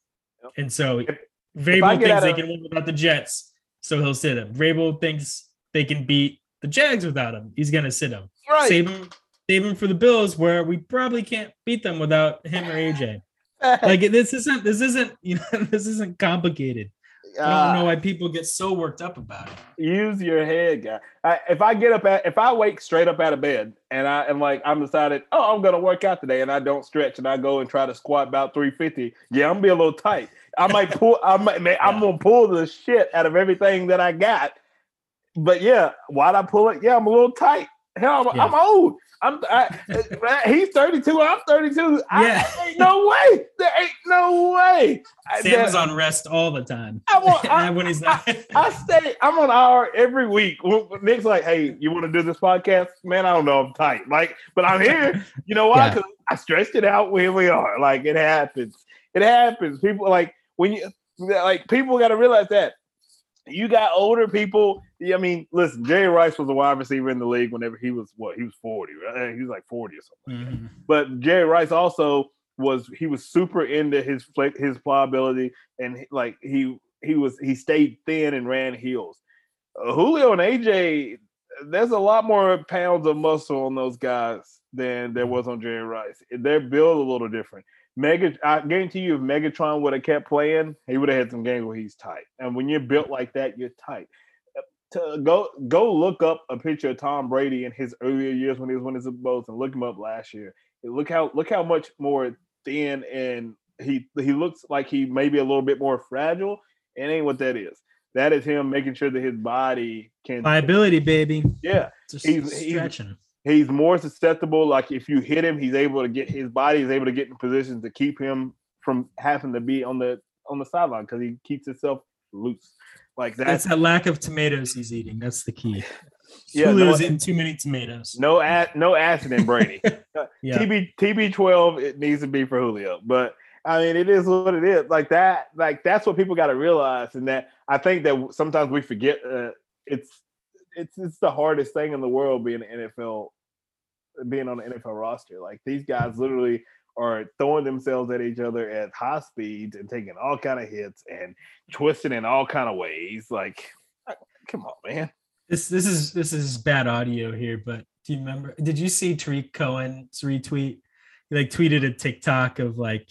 Yep. And so if, Vrabel if thinks they of, can win without the Jets, so he'll sit him. Vrabel thinks they can beat the Jags without him. He's gonna sit him. Right. Save him, save him for the Bills, where we probably can't beat them without him or AJ. like this isn't this isn't you know this isn't complicated. I don't uh, know why people get so worked up about it. Use your head, guy. I, if I get up at, if I wake straight up out of bed and I am like, I'm decided, oh, I'm gonna work out today, and I don't stretch and I go and try to squat about 350. Yeah, I'm gonna be a little tight. I might pull. I might. Man, yeah. I'm gonna pull the shit out of everything that I got. But yeah, why'd I pull it? Yeah, I'm a little tight. Hell, I'm, yeah. I'm old. I'm I, uh, he's 32. I'm 32. Yeah. I, ain't no way. There ain't no way. Sam is on rest all the time. I want, I, when he's not. I, I, stay. I'm on hour every week. Nick's like, "Hey, you want to do this podcast, man? I don't know. I'm tight. Like, but I'm here. You know why? Because yeah. I stretched it out. Where we are. Like, it happens. It happens. People like when you like people got to realize that you got older people. I mean, listen, Jerry Rice was a wide receiver in the league whenever he was what he was 40, right? He was like 40 or something. Mm-hmm. But Jerry Rice also was he was super into his his pliability and like he he was he stayed thin and ran heels. Uh, Julio and AJ there's a lot more pounds of muscle on those guys than there was on Jerry Rice. They're built a little different. Mega, I guarantee you, if Megatron would have kept playing, he would have had some games where he's tight. And when you're built like that, you're tight. To go go look up a picture of Tom Brady in his earlier years when he was winning Super Bowls and look him up last year. Look how look how much more thin and he he looks like he may be a little bit more fragile. It ain't what that is. That is him making sure that his body can pliability, baby. Yeah, he's stretching. He's, more susceptible. Like if you hit him, he's able to get his body is able to get in positions to keep him from having to be on the on the sideline because he keeps himself loose. Like that. That's that lack of tomatoes he's eating. That's the key. Yeah, Julio's no- eating too many tomatoes. No a- no acid in Brady. Yeah. TB TB twelve it needs to be for Julio, but I mean it is what it is. Like that, like that's what people got to realize, and that I think that sometimes we forget. Uh, it's it's it's the hardest thing in the world being an NFL, being on the NFL roster. Like these guys literally are throwing themselves at each other at high speeds and taking all kind of hits and twisting in all kind of ways. Like, come on, man. This this is this is bad audio here, but do you remember? Did you see Tarik Cohen's retweet? He like tweeted a TikTok of like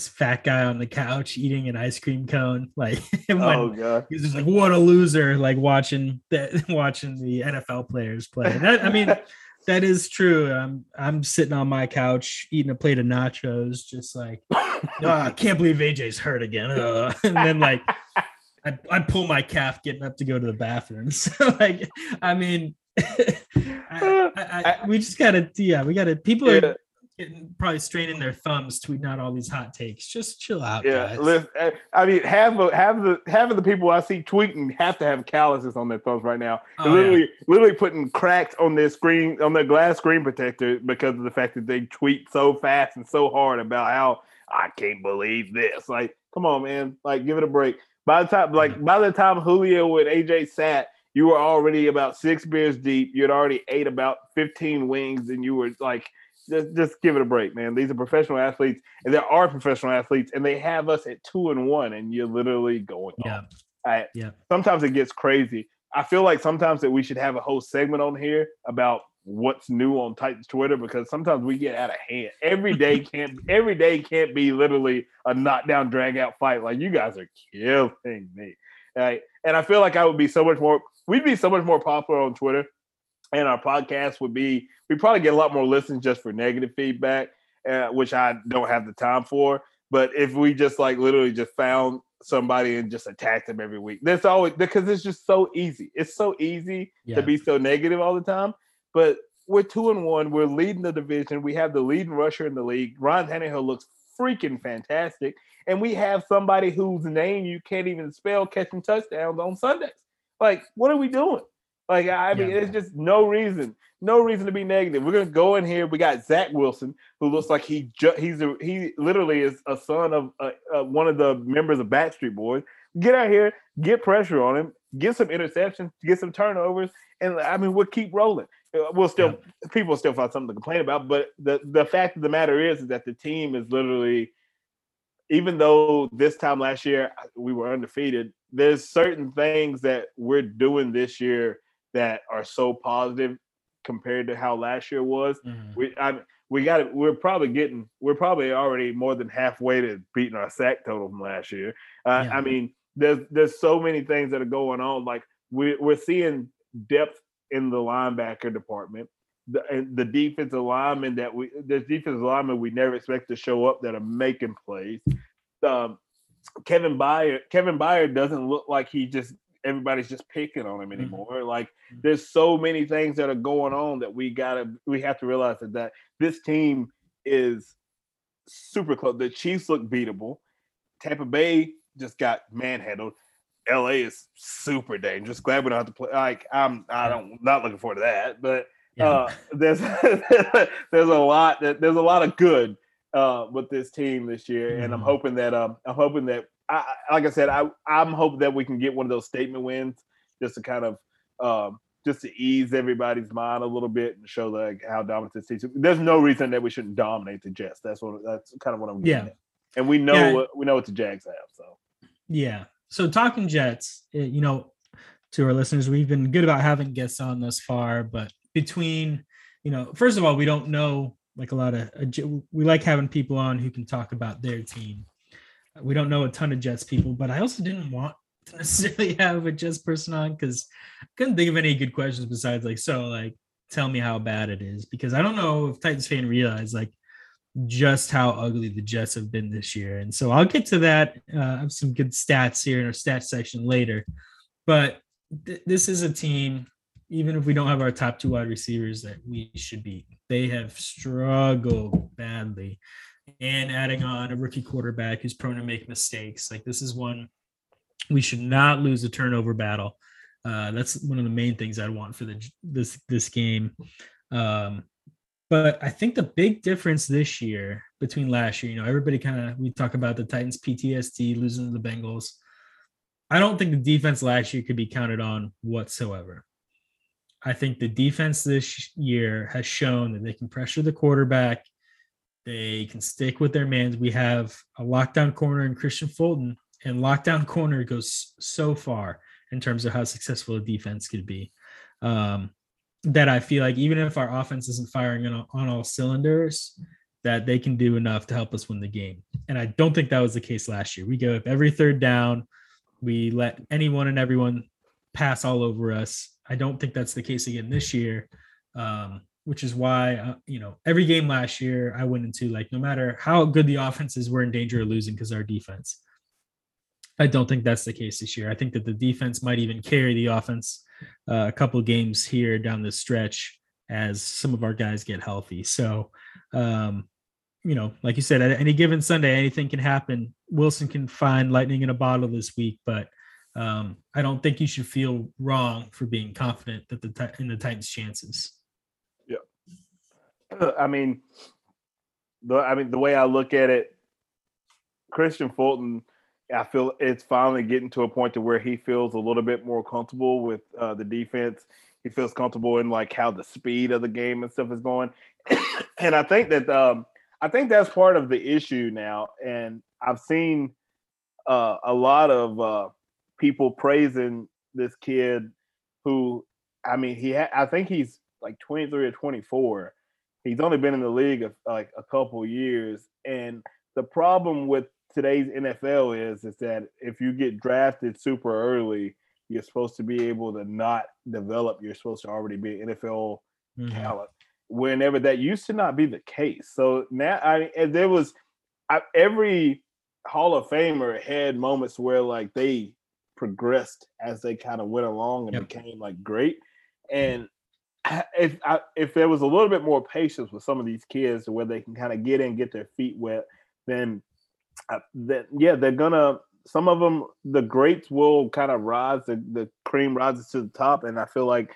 this fat guy on the couch eating an ice cream cone. Like Oh god. he was just like, "What a loser!" Like watching that, watching the NFL players play. That, I mean, that is true. I'm I'm sitting on my couch eating a plate of nachos, just like, "Ah, I can't believe AJ's hurt again. Ugh." And then like, I I pull my calf getting up to go to the bathroom. So like, I mean, I, I, I, we just gotta yeah, we gotta people are getting, probably straining their thumbs tweeting out all these hot takes. Just chill out, Yeah, guys. eh, I mean, half of half of the half of the people I see tweeting have to have calluses on their thumbs right now. Oh, yeah. literally, literally putting cracks on their screen on their glass screen protector because of the fact that they tweet so fast and so hard about how I can't believe this. Like, come on, man! Like, give it a break. By the time, like, by the time Julio and AJ sat, you were already about six beers deep. You had already ate about fifteen wings, and you were like, just, just give it a break, man. These are professional athletes, and there are professional athletes, and they have us at two and one, and you're literally going. Yeah. off. I, Yeah. Sometimes it gets crazy. I feel like sometimes that we should have a whole segment on here about what's new on Titans Twitter because sometimes we get out of hand. Every day can't every day can't be literally a knockdown drag out fight. Like you guys are killing me. Like, and I feel like I would be so much more we'd be so much more popular on Twitter and our podcast would be we probably get a lot more listens just for negative feedback, uh, which I don't have the time for. But if we just like literally just found somebody and just attacked them every week, that's always because it's just so easy. It's so easy Yeah. to be so negative all the time. But we're two and one. We're leading the division. We have the leading rusher in the league. Ryan Tannehill looks freaking fantastic, and we have somebody whose name you can't even spell catching touchdowns on Sundays. Like, what are we doing? Like, I mean, Yeah. it's just no reason, no reason to be negative. We're gonna go in here. We got Zach Wilson, who looks like he ju- he's a, he literally is a son of uh, uh, one of the members of Backstreet Boys. Get out here, get pressure on him, get some interceptions, get some turnovers, and I mean, we'll keep rolling. Uh, We'll still people still find something to complain about, but the the fact of the matter is, is that the team is literally even though this time last year we were undefeated, there's certain things that we're doing this year that are so positive compared to how last year was. Mhm. We I, we got it. We're probably getting. We're probably already more than halfway to beating our sack total from last year. Uh, Yeah. I mean, there's there's so many things that are going on. Like we we're seeing depth in the linebacker department. The, and the defensive linemen that we there's defensive linemen we never expect to show up that are making plays. Um, Kevin Byard Kevin Byard doesn't look like he just everybody's just picking on him anymore. Like there's so many things that are going on that we gotta we have to realize that, that this team is super close. The Chiefs look beatable. Tampa Bay just got manhandled. LA is super dangerous. Glad we don't have to play. Like I'm, I don't, not looking forward to that. But Yeah. uh, there's there's a lot that there's a lot of good uh, with this team this year, and I'm Mhm. hoping that um, I'm hoping that I, like I said, I I'm hoping that we can get one of those statement wins just to kind of um, just to ease everybody's mind a little bit and show like how dominant this team. is. There's no reason that we shouldn't dominate the Jets. That's what that's kind of what I'm getting Yeah. at. And we know Yeah. what we know what the Jags have. So Yeah. So talking Jets, eh, you know, to our listeners. We've been good about having guests on thus far, but between, you know, first of all, we don't know like a lot of we like having people on who can talk about their team. We don't know a ton of Jets people, but I also didn't want to necessarily have a Jets person on because I couldn't think of any good questions besides like, so like tell me how bad it is because I don't know if Titans fan realize like just how ugly the Jets have been this year. And so I'll get to that. Uh, I have some good stats here in our stats section later. But th- this is a team, even if we don't have our top two wide receivers, that we should beat. They have struggled badly. And adding on a rookie quarterback who's prone to make mistakes. Like this is one we should not lose a turnover battle. Uh, that's one of the main things I want for the this this game. Um, but I think the big difference this year between last year, you know, everybody kind of we talk about the Titans PTSD losing to the Bengals. I don't think the defense last year could be counted on whatsoever. I think the defense this year has shown that they can pressure the quarterback. They can stick with their mans. We have a lockdown corner in Kristian Fulton, and lockdown corner goes so far in terms of how successful a defense could be. Um, that I feel like even if our offense isn't firing on, on all cylinders, that they can do enough to help us win the game. And I don't think that was the case last year. We go up every third down, we let anyone and everyone pass all over us. I don't think that's the case again this year, um, which is why uh, you know every game last year I went into like no matter how good the offenses were in danger of losing because our defense. I don't think that's the case this year. I think that the defense might even carry the offense uh, a couple games here down the stretch as some of our guys get healthy. So, um, you know, like you said, at any given Sunday, anything can happen. Wilson can find lightning in a bottle this week, but um, I don't think you should feel wrong for being confident that the in the Titans' chances. I mean, the I mean the way I look at it, Kristian Fulton I feel it's finally getting to a point to where he feels a little bit more comfortable with uh, the defense. He feels comfortable in like how the speed of the game and stuff is going, and I think that um, I think that's part of the issue now. And I've seen uh, a lot of uh, people praising this kid, who I mean, he ha- I think he's like 23 or 24. He's only been in the league of like a couple years, and the problem with today's NFL is is that if you get drafted super early, you're supposed to be able to not develop. You're supposed to already be an NFL mm-hmm. talent. Whenever that used to not be the case. So now, I mean, there was I, every Hall of Famer had moments where like they progressed as they kind of went along and yep. became like great. And if I, if there was a little bit more patience with some of these kids, where they can kind of get in, get their feet wet, then uh, that yeah, they're gonna. Some of them, the greats will kind of rise. The, the cream rises to the top, and I feel like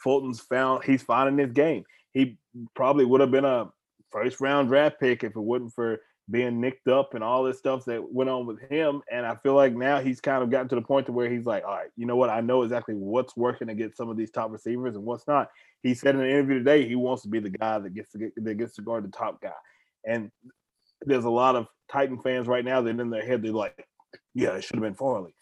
Fulton's found he's finding his game. He probably would have been a first round draft pick if it wasn't for being nicked up and all this stuff that went on with him. And I feel like now he's kind of gotten to the point to where he's like, all right, you know what? I know exactly what's working to get some of these top receivers and what's not. He said in an interview today he wants to be the guy that gets to get that gets to guard the top guy. And there's a lot of Titan fans right now that in their head they're like, yeah, it should have been Farley.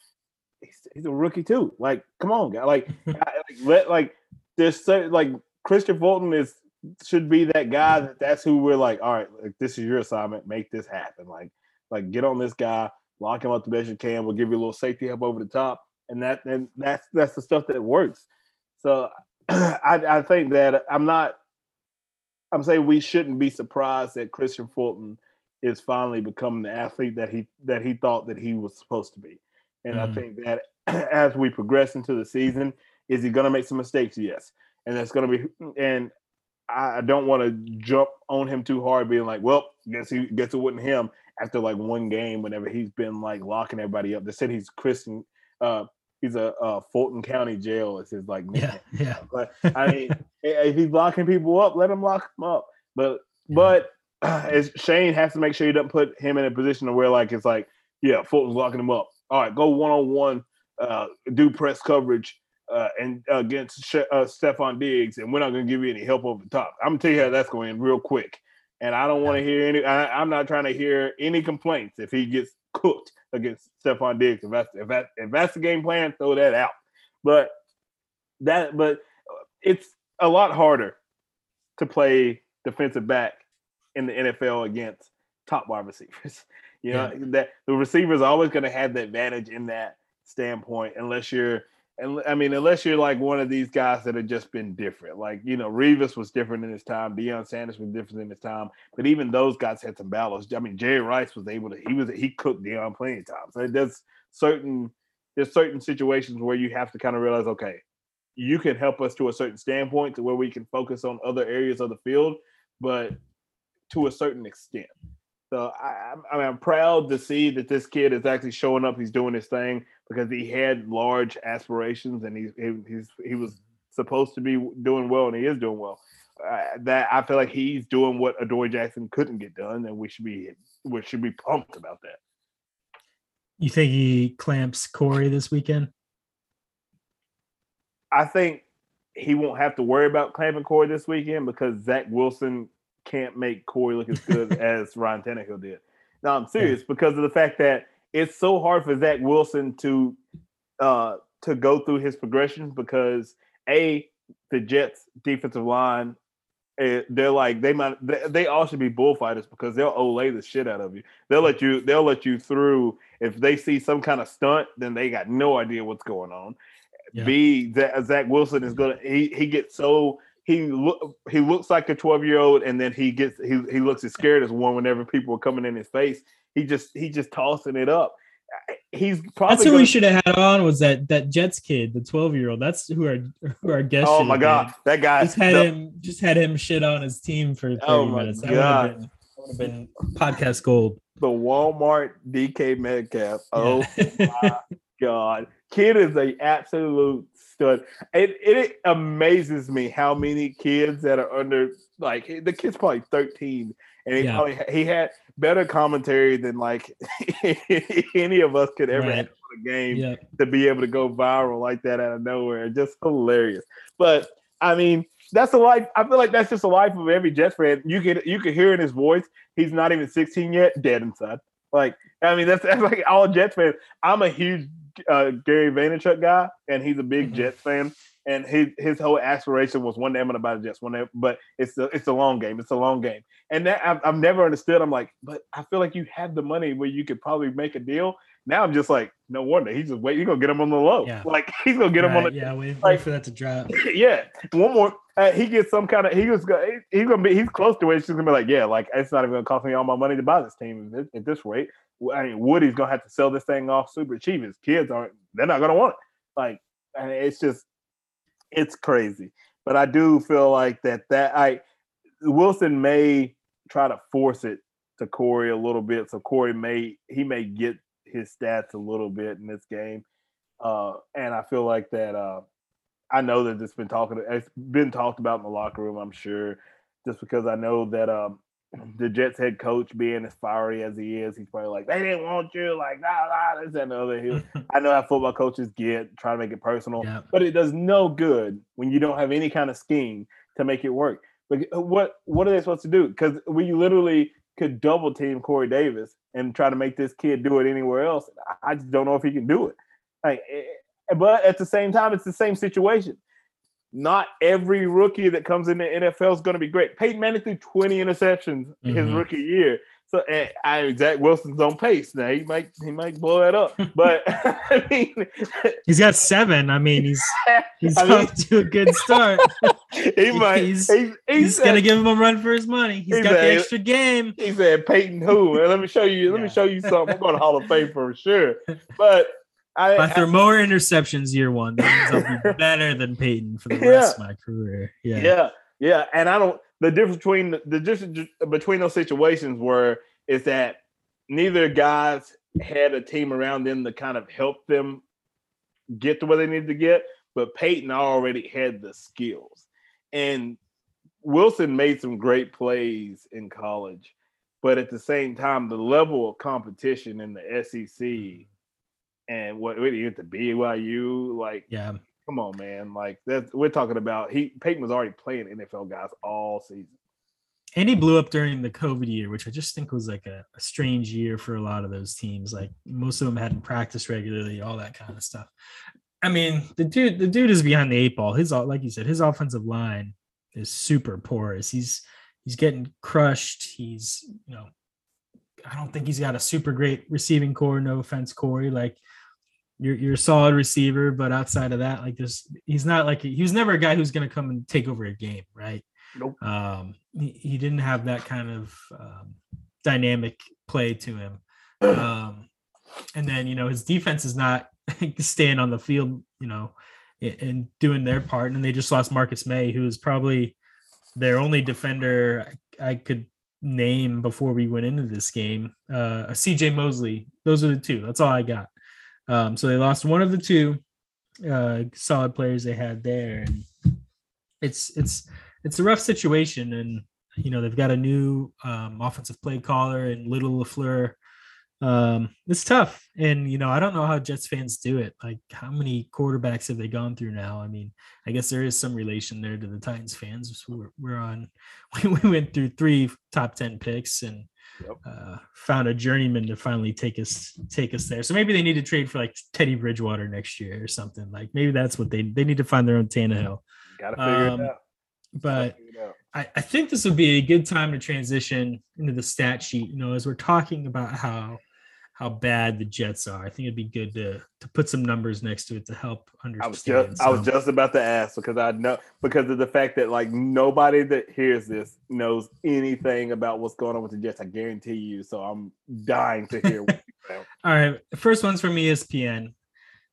He's, he's, a rookie too. Like, come on, guy. Like, like let like there's so, like Kristian Fulton is should be that guy that that's who we're like, all right, like this is your assignment, make this happen. Like, like get on this guy, lock him up the best you can. We'll give you a little safety help over the top, and that and that's that's the stuff that works. So I, I think that I'm not. I'm saying we shouldn't be surprised that Kristian Fulton is finally becoming the athlete that he that he thought that he was supposed to be. And mm. I think that as we progress into the season, is he going to make some mistakes? Yes, and that's going to be. And I don't want to jump on him too hard, being like, "Well, guess he guess it wasn't him." After like one game, whenever he's been like locking everybody up, they said he's Kristian. Uh, he's a uh, Fulton County Jail. It's his like yeah, yeah. But I mean, if he's locking people up, let him lock them up. But yeah. but as Shane has to make sure he doesn't put him in a position where like it's like, yeah, Fulton's locking him up. All right, go one on one, do press coverage uh, and uh, against uh, Stefon Diggs, and we're not going to give you any help over the top. I'm gonna tell you how that's going real quick. And I don't want to hear any. I, am not trying to hear any complaints if he gets cooked against Stefon Diggs. If that's if that if that's the game plan, throw that out. But that, but it's a lot harder to play defensive back in the NFL against top wide receivers. You know yeah. that the receivers are always going to have the advantage in that standpoint, unless you're, and I mean, unless you're like one of these guys that have just been different. Like you know, Revis was different in his time. Deion Sanders was different in his time. But even those guys had some battles. I mean, Jerry Rice was able to. He was he cooked Deion plenty of times. So there's certain there's certain situations where you have to kind of realize, okay, you can help us to a certain standpoint to where we can focus on other areas of the field, but to a certain extent. So I, I mean, I'm proud to see that this kid is actually showing up. He's doing his thing because he had large aspirations and he's he's he was supposed to be doing well and he is doing well. Uh, that I feel like he's doing what Adoree' Jackson couldn't get done, and we should be we should be pumped about that. You think he clamps Corey this weekend? I think he won't have to worry about clamping Corey this weekend because Zach Wilson can't make Corey look as good as Ryan Tannehill did. Now I'm serious because of the fact that it's so hard for Zach Wilson to uh to go through his progressions because a the Jets defensive line eh, they're like they might they, they all should be bullfighters because they'll olay the shit out of you. They'll let you they'll let you through if they see some kind of stunt, then they got no idea what's going on. Yeah. B Zach Wilson is gonna he he gets so he look he looks like a 12 year old and then he gets he, he looks as scared as one whenever people are coming in his face. He just he just tossing it up. He's probably that's who gonna, we should have had on was that that jets kid the 12 year old that's who our who our guest oh my god been. that guy just had him just had him shit on his team for 30 oh minutes. That god. would have been, been podcast gold. The walmart dk metcalf. Oh my god kid is a absolute stud. It, it amazes me how many kids that are under like the kid's probably 13 and he yeah. probably he had better commentary than like any of us could ever right. have on a game yeah. to be able to go viral like that out of nowhere. Just hilarious. But I mean, that's a life. I feel like that's just the life of every Jets fan. You can you can hear in his voice, he's not even 16 yet, dead inside. Like, I mean, that's, that's like all Jets fans. I'm a huge uh, Gary Vaynerchuk guy, and he's a big mm-hmm. Jets fan. And his his whole aspiration was one day I'm gonna buy the Jets. One day, but it's a it's a long game. It's a long game, and that I've, I've never understood. I'm like, but I feel like you have the money where you could probably make a deal. Now I'm just like, no wonder he's just wait. He's gonna get him on the low. Yeah. Like he's gonna get right, him on the yeah. Wait, like, wait for that to drop. yeah, one more. Uh, he gets some kind of he was he's gonna be he's close to it. She's gonna be like, yeah, like it's not even gonna cost me all my money to buy this team at, at this rate. I mean, Woody's gonna have to sell this thing off super cheap. His kids aren't; they're not gonna want it. Like, it's just, it's crazy. But I do feel like that that I Wilson may try to force it to Corey a little bit, so Corey may he may get his stats a little bit in this game. Uh, and I feel like that. Uh, I know that it's been talking. It's been talked about in the locker room. I'm sure, just because I know that um, the Jets head coach being as fiery as he is, he's probably like, they didn't want you, like, nah, nah, this and the other. I know how football coaches get, try to make it personal, but it does no good when you don't have any kind of scheme to make it work. But uh, what what are they supposed to do? Because we literally could double team Corey Davis and try to make this kid do it anywhere else. I just don't know if he can do it. Like, eh, eh, but at the same time, it's the same situation not every rookie that comes in the NFL is going to be great. Peyton Manning threw 20 interceptions mm-hmm. his rookie year. So and I Zach Wilson's on pace. Now he might he might blow that up. But I mean he's got seven. I mean he's he's I off to a good start. he might he's, he's, he's said, gonna give him a run for his money. He's he got said, the extra game. He said Peyton who? let me show you, let yeah. me show you something. I'm going to Hall of Fame for sure. But I, I throw more interceptions year one, that means I'll be better than Peyton for the yeah. rest of my career. Yeah, yeah, yeah. And I don't. The difference between the difference between those situations were is that neither guys had a team around them to kind of help them get to where they needed to get, but Peyton already had the skills, and Wilson made some great plays in college, but at the same time, the level of competition in the SEC and what what you at the BYU like yeah come on man like that's we're talking about he Peyton was already playing NFL guys all season and he blew up during the COVID year, which I just think was like a, a, strange year for a lot of those teams. Like most of them hadn't practiced regularly, all that kind of stuff. I mean, the dude, the dude is behind the eight ball. His like you said, his offensive line is super porous. He's he's getting crushed. He's you know, I don't think he's got a super great receiving core. No offense, Corey. Like you're you're a solid receiver, but outside of that, like this, he's not like he was never a guy who's going to come and take over a game, right? Nope. Um, he, he didn't have that kind of um, dynamic play to him. Um, and then you know his defense is not staying on the field, you know, and doing their part. And they just lost Marcus Maye, who is probably their only defender I could name before we went into this game. Uh, CJ Mosley. Those are the two. That's all I got. Um, so they lost one of the two uh, solid players they had there, and it's it's it's a rough situation. And you know they've got a new um, offensive play caller and Little Lafleur um, it's tough. And, you know, I don't know how Jets fans do it. Like, how many quarterbacks have they gone through now? I mean, I guess there is some relation there to the Titans fans. We're, we're on, we went through three top 10 picks and yep. uh, found a journeyman to finally take us, take us there. So maybe they need to trade for like Teddy Bridgewater next year or something. Like, maybe that's what they, they need to find their own Tannehill. Gotta figure um, it out. But I, I think this would be a good time to transition into the stat sheet. You know, as we're talking about how how bad the Jets are. I think it'd be good to to put some numbers next to it to help understand. I was just so. I was just about to ask because I know because of the fact that like nobody that hears this knows anything about what's going on with the Jets. I guarantee you. So I'm dying to hear. All right, first one's from ESPN.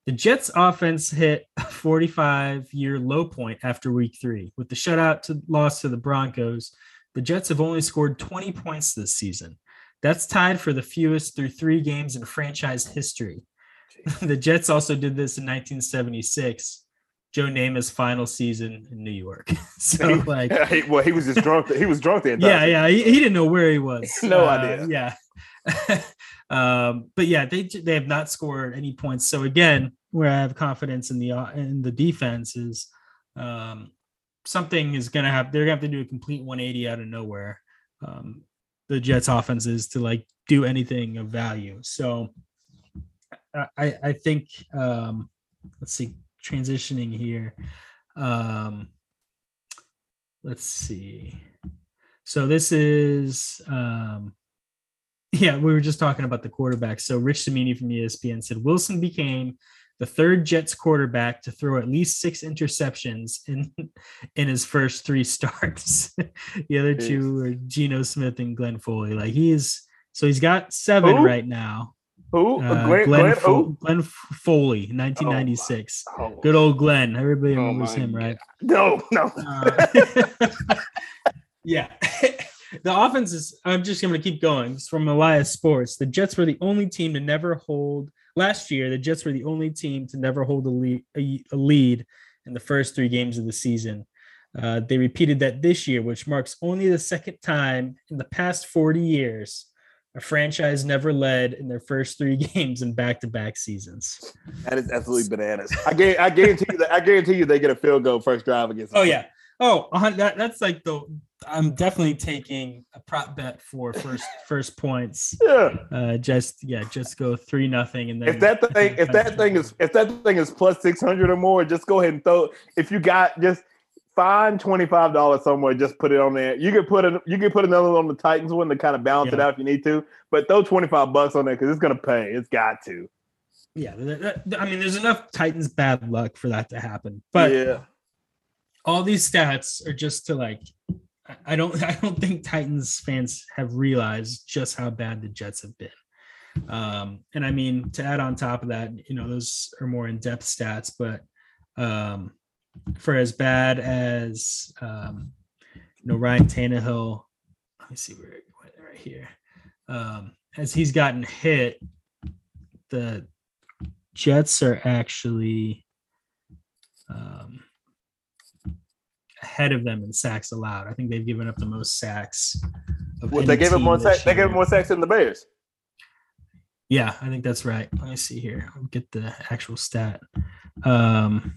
The Jets offense hit a 45 year low point after week three with the shutout to loss to the Broncos. The Jets have only scored 20 points this season. That's tied for the fewest through three games in franchise history. the Jets also did this in 1976. Joe Namath's final season in New York. so like, he, well, he was just drunk. He was drunk then. Yeah, yeah. He, he, didn't know where he was. no uh, idea. Yeah. um, but yeah, they they have not scored any points. So again, where I have confidence in the uh, in the defense is um, something is gonna have. They're gonna have to do a complete 180 out of nowhere. Um, the Jets offenses to like do anything of value. So I I think um let's see transitioning here. Um let's see. So this is um yeah, we were just talking about the quarterback. So Rich Cimini from ESPN said Wilson became the third Jets quarterback to throw at least six interceptions in in his first three starts. the other two are Geno Smith and Glenn Foley. Like he is, so he's got seven Who? right now. Who? Uh, Glenn, Glenn, Glenn, Fo- Glenn, Foley, 1996. Oh, oh. Good old Glenn. Everybody oh remembers him, right? No, no. Uh, yeah. the offense is, I'm just going to keep going. It's from Elias Sports. The Jets were the only team to never hold Last year, the Jets were the only team to never hold a lead, a, a lead in the first three games of the season. Uh, they repeated that this year, which marks only the second time in the past 40 years a franchise never led in their first three games in back-to-back seasons. That is absolutely bananas. I, I guarantee you that I guarantee you they get a field goal first drive against. Oh yeah. Oh, that, that's like the I'm definitely taking a prop bet for first first points. Yeah. Uh, just yeah, just go three nothing, and then if that thing if that thing is if that thing is plus six hundred or more, just go ahead and throw. If you got just find twenty five dollars somewhere, just put it on there. You can put it. You can put another on the Titans one to kind of balance yeah. it out if you need to. But throw twenty five bucks on there because it's gonna pay. It's got to. Yeah, I mean, there's enough Titans bad luck for that to happen. But yeah, all these stats are just to like I don't I don't think Titans fans have realized just how bad the Jets have been. Um, and I mean to add on top of that, you know, those are more in-depth stats, but um, for as bad as um, you know Ryan Tannehill, let me see where it went right here. Um, as he's gotten hit, the Jets are actually um, ahead of them in sacks allowed. I think they've given up the most sacks. Well, they gave him more sacks. They gave more sacks than the Bears. Yeah, I think that's right. Let me see here. I'll get the actual stat. Um,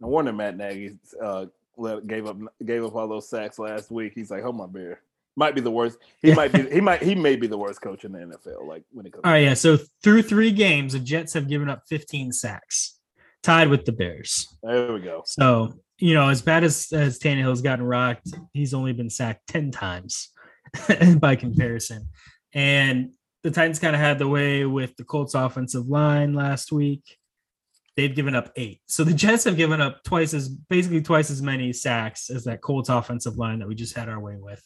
no wonder Matt Nagy uh, gave up gave up all those sacks last week. He's like, "Oh my bear." Might be the worst. He might be. He might. He may be the worst coach in the NFL. Like when it comes. All right. Yeah. So through three games, the Jets have given up 15 sacks. tied with the Bears. There we go. So you know, as bad as as Tannehill's gotten rocked, he's only been sacked ten times by comparison. And the Titans kind of had the way with the Colts offensive line last week. They've given up eight. So the Jets have given up twice as basically twice as many sacks as that Colts offensive line that we just had our way with.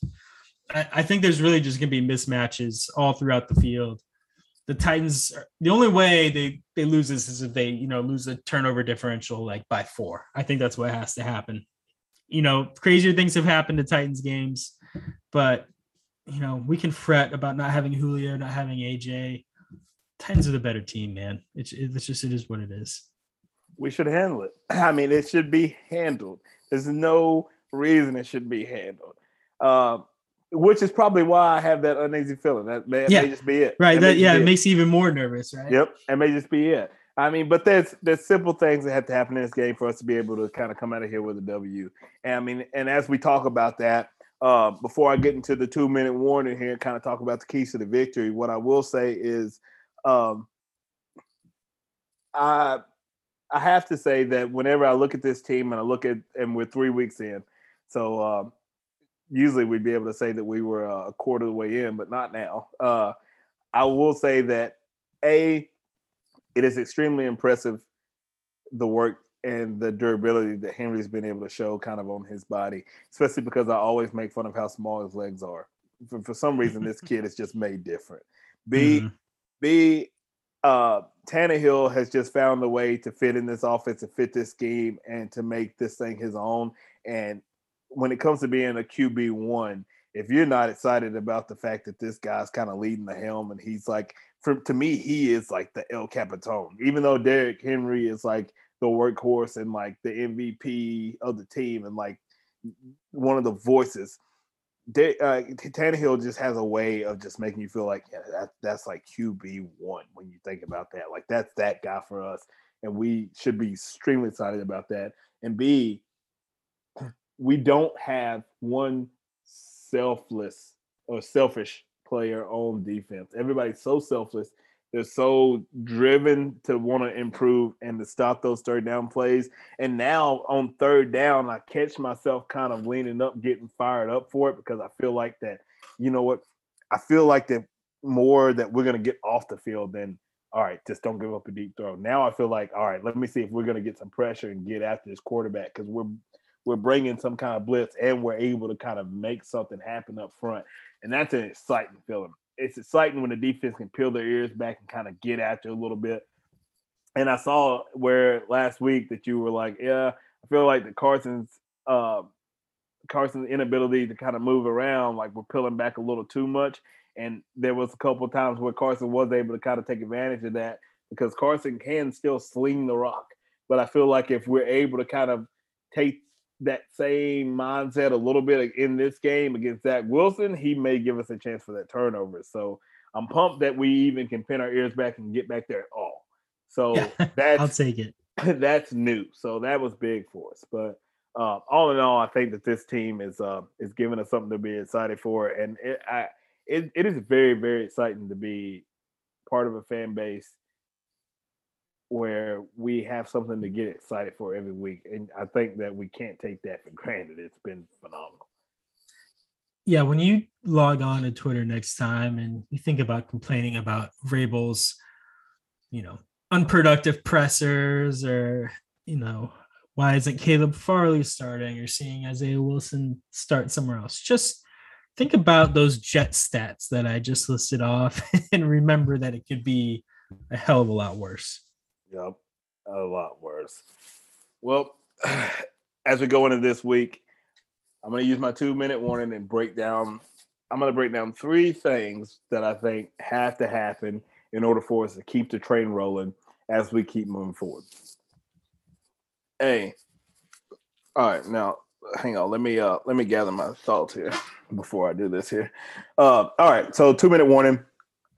I, I think there's really just gonna be mismatches all throughout the field. The Titans, are, the only way they they lose this is if they, you know, lose a turnover differential like by four. I think that's what has to happen. You know, crazier things have happened to Titans games, but you know, we can fret about not having Julio, not having AJ. Titans are the better team, man. It's it's just it is what it is. We should handle it. I mean, it should be handled. There's no reason it should be handled. Uh, which is probably why I have that uneasy feeling. That may, yeah. may just be it. Right. That, that yeah, it, makes you even more nervous, right? Yep. It may just be it. I mean, but there's there's simple things that have to happen in this game for us to be able to kind of come out of here with a W. And I mean, and as we talk about that, uh, before I get into the two minute warning here and kind of talk about the keys to the victory, what I will say is um, I I have to say that whenever I look at this team and I look at and we're three weeks in, so uh, usually we'd be able to say that we were a quarter of the way in, but not now. Uh, I will say that a it is extremely impressive the work and the durability that Henry's been able to show kind of on his body, especially because I always make fun of how small his legs are. For, for some reason, this kid is just made different. B, mm-hmm. B, uh, Tannehill has just found a way to fit in this offense and fit this scheme and to make this thing his own. And when it comes to being a QB one, if you're not excited about the fact that this guy's kind of leading the helm and he's like, for to me, he is like the El Capitan. Even though Derrick Henry is like the workhorse and like the MVP of the team and like one of the voices. De- uh, Tannehill just has a way of just making you feel like yeah, that, that's like QB one when you think about that. Like that's that guy for us, and we should be extremely excited about that. And B, we don't have one selfless or selfish player on defense. Everybody's so selfless they're so driven to want to improve and to stop those third down plays. And now on third down, I catch myself kind of leaning up, getting fired up for it because I feel like that, you know what? I feel like that more that we're going to get off the field than, all right, just don't give up a deep throw. Now I feel like, all right, let me see if we're going to get some pressure and get after this quarterback because we're we're bringing some kind of blitz and we're able to kind of make something happen up front. And that's an exciting feeling it's exciting when the defense can peel their ears back and kind of get after a little bit. And I saw where last week that you were like, yeah, I feel like the Carson's uh, Carson's inability to kind of move around, like we're pulling back a little too much. And there was a couple times where Carson was able to kind of take advantage of that because Carson can still sling the rock. But I feel like if we're able to kind of take that same mindset a little bit in this game against Zach Wilson, he may give us a chance for that turnover. So I'm pumped that we even can pin our ears back and get back there at all. So that's I'll take it. That's new. So that was big for us. But uh, all in all, I think that this team is uh, is giving us something to be excited for, and it, I, it, it is very very exciting to be part of a fan base where we have something to get excited for every week. And I think that we can't take that for granted. It's been phenomenal. Yeah, when you log on to Twitter next time and you think about complaining about Vrabel's, you know, unproductive pressers or, you know, why isn't Caleb Farley starting or seeing Isaiah Wilson start somewhere else? Just think about those jet stats that I just listed off and remember that it could be a hell of a lot worse. Yep, a lot worse. Well, as we go into this week, I'm going to use my two minute warning and break down. I'm going to break down three things that I think have to happen in order for us to keep the train rolling as we keep moving forward. Hey, all right, now hang on. Let me uh let me gather my thoughts here before I do this here. Uh, all right, so two minute warning.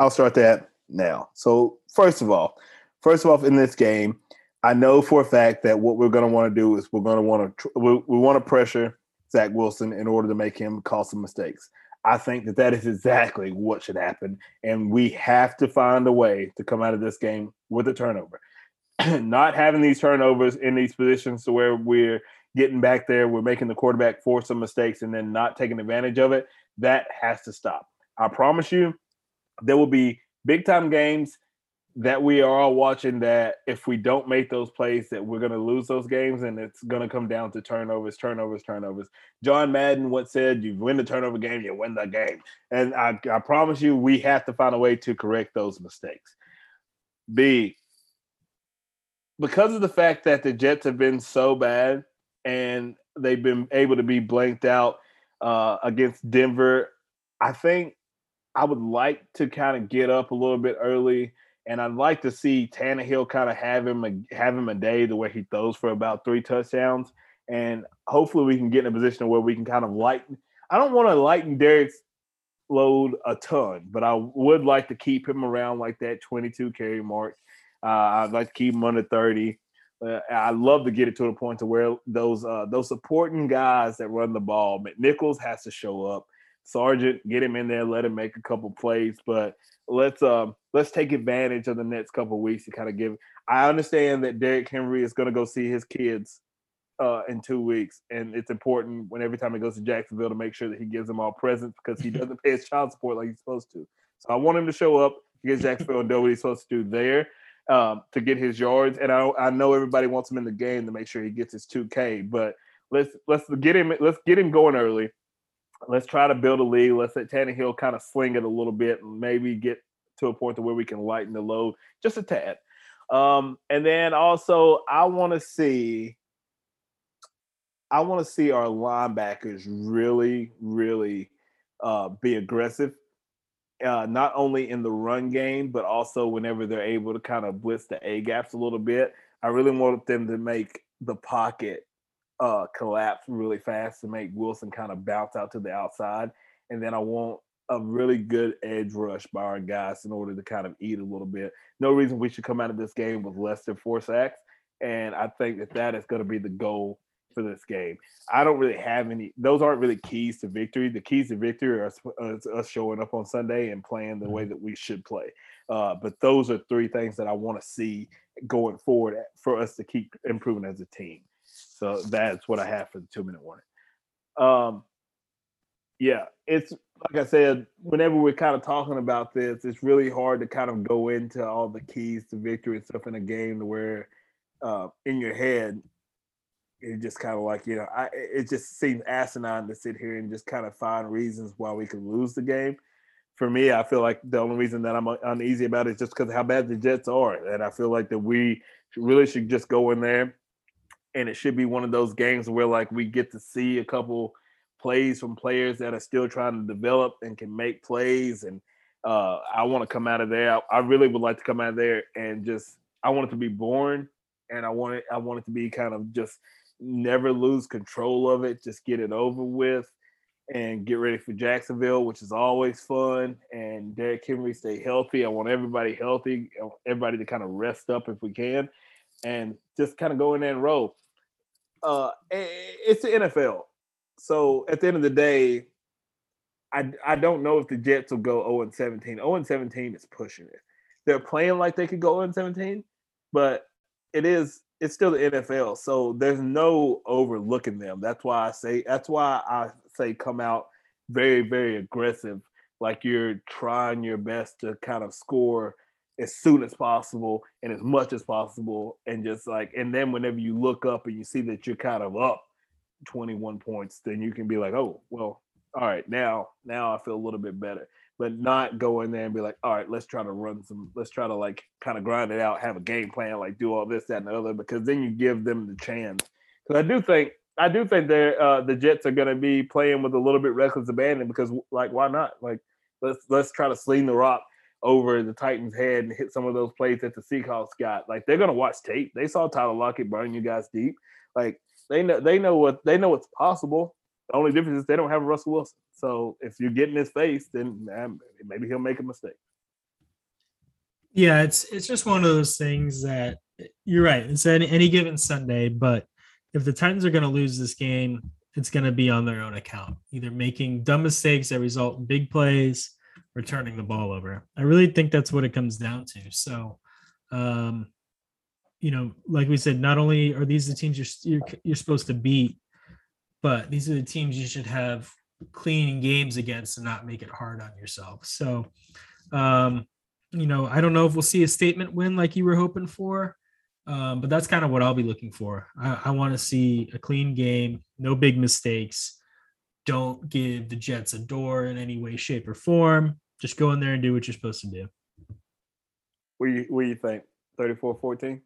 I'll start that now. So first of all, first of all, in this game, I know for a fact that what we're going to want to do is we're going to want to we, we want to pressure Zach Wilson in order to make him cause some mistakes. I think that that is exactly what should happen, and we have to find a way to come out of this game with a turnover. not having these turnovers in these positions to where we're getting back there, we're making the quarterback force some mistakes and then not taking advantage of it. That has to stop. I promise you, there will be big time games that we are all watching that if we don't make those plays that we're going to lose those games and it's going to come down to turnovers turnovers turnovers. John madden what said you win the turnover game you win the game. And I, I promise you we have to find a way to correct those mistakes. B because of the fact that the jets have been so bad and they've been able to be blanked out uh, against denver i think i would like to kind of get up a little bit early and I'd like to see Tannehill kind of have him a, have him a day the way he throws for about three touchdowns, and hopefully we can get in a position where we can kind of lighten. I don't want to lighten Derrick's load a ton, but I would like to keep him around like that 22 carry mark. Uh, I'd like to keep him under 30. Uh, I love to get it to the point to where those uh, those supporting guys that run the ball, McNichols has to show up. Sargent, get him in there, let him make a couple plays, but let's um let's take advantage of the next couple weeks to kind of give. I understand that Derrick Henry is going to go see his kids uh, in two weeks, and it's important when every time he goes to Jacksonville to make sure that he gives them all presents because he doesn't pay his child support like he's supposed to. So I want him to show up against Jacksonville and do what he's supposed to do there um, to get his yards. And I, I know everybody wants him in the game to make sure he gets his 2K, but let's let's get him let's get him going early. Let's try to build a lead. Let's let Tannehill kind of sling it a little bit and maybe get to a point to where we can lighten the load just a tad. Um, and then also, I want to see, I want to see our linebackers really, really uh, be aggressive, uh, not only in the run game, but also whenever they're able to kind of blitz the A gaps a little bit. I really want them to make the pocket uh, collapse really fast to make Wilson kind of bounce out to the outside. And then I want a really good edge rush by our guys in order to kind of eat a little bit. No reason we should come out of this game with less than four sacks. And I think that that is going to be the goal for this game. I don't really have any, those aren't really keys to victory. The keys to victory are us showing up on Sunday and playing the way mm-hmm. that we should play. Uh, but those are three things that I want to see going forward for us to keep improving as a team. So that's what I have for the two minute warning. Um, yeah, it's like I said, whenever we're kind of talking about this, it's really hard to kind of go into all the keys to victory and stuff in a game to where uh, in your head, it's just kind of like, you know, I, it just seems asinine to sit here and just kind of find reasons why we could lose the game. For me, I feel like the only reason that I'm uneasy about it is just because how bad the Jets are. And I feel like that we really should just go in there and it should be one of those games where like we get to see a couple – plays from players that are still trying to develop and can make plays. And uh, I want to come out of there. I, I, really would like to come out of there and just I want it to be born, and I want it. I want it to be kind of just never lose control of it. Just get it over with. And get ready for Jacksonville, which is always fun. And Derrick Henry stay healthy. I want everybody healthy, everybody to kind of rest up if we can, and just kind of go in there and roll. Uh, it's the NFL so at the end of the day, I I don't know if the Jets will go 0 and 17. 0 and 17 is pushing it. They're playing like they could go 0 and 17, but it is it's still the NFL. So there's no overlooking them. That's why I say that's why I say come out very, very aggressive, like you're trying your best to kind of score as soon as possible and as much as possible. And just like, and then whenever you look up and you see that you're kind of up, 21 points, then you can be like, oh, well, all right, now, now I feel a little bit better. But not go in there and be like, all right, let's try to run some, let's try to like kind of grind it out, have a game plan, like do all this, that, and the other, because then you give them the chance. Because I do think, I do think they're uh, the Jets are going to be playing with a little bit reckless abandon because, like, why not? Like, let's let's try to sling the rock over the Titans' head and hit some of those plays that the Seahawks got. Like, they're to watch tape. They saw Tyler Lockett burn you guys deep. Like, they know they know what they know what's possible. The only difference is they don't have Russell Wilson. So if you get in his face, then um, maybe he'll make a mistake. Yeah, it's it's just one of those things that you're right. It's any, any given Sunday, but if the Titans are going to lose this game, it's going to be on their own account, either making dumb mistakes that result in big plays or turning the ball over. I really think that's what it comes down to. So, um, you know, like we said, not only are these the teams you're you're, you're supposed to beat, but these are the teams you should have clean games against and not make it hard on yourself. So, um, you know, I don't know if we'll see a statement win like you were hoping for, um, but that's kind of what I'll be looking for. I, I want to see a clean game, no big mistakes. Don't give the Jets a door in any way, shape, or form. Just go in there and do what you're supposed to do. What do you, what do you think? 34 14?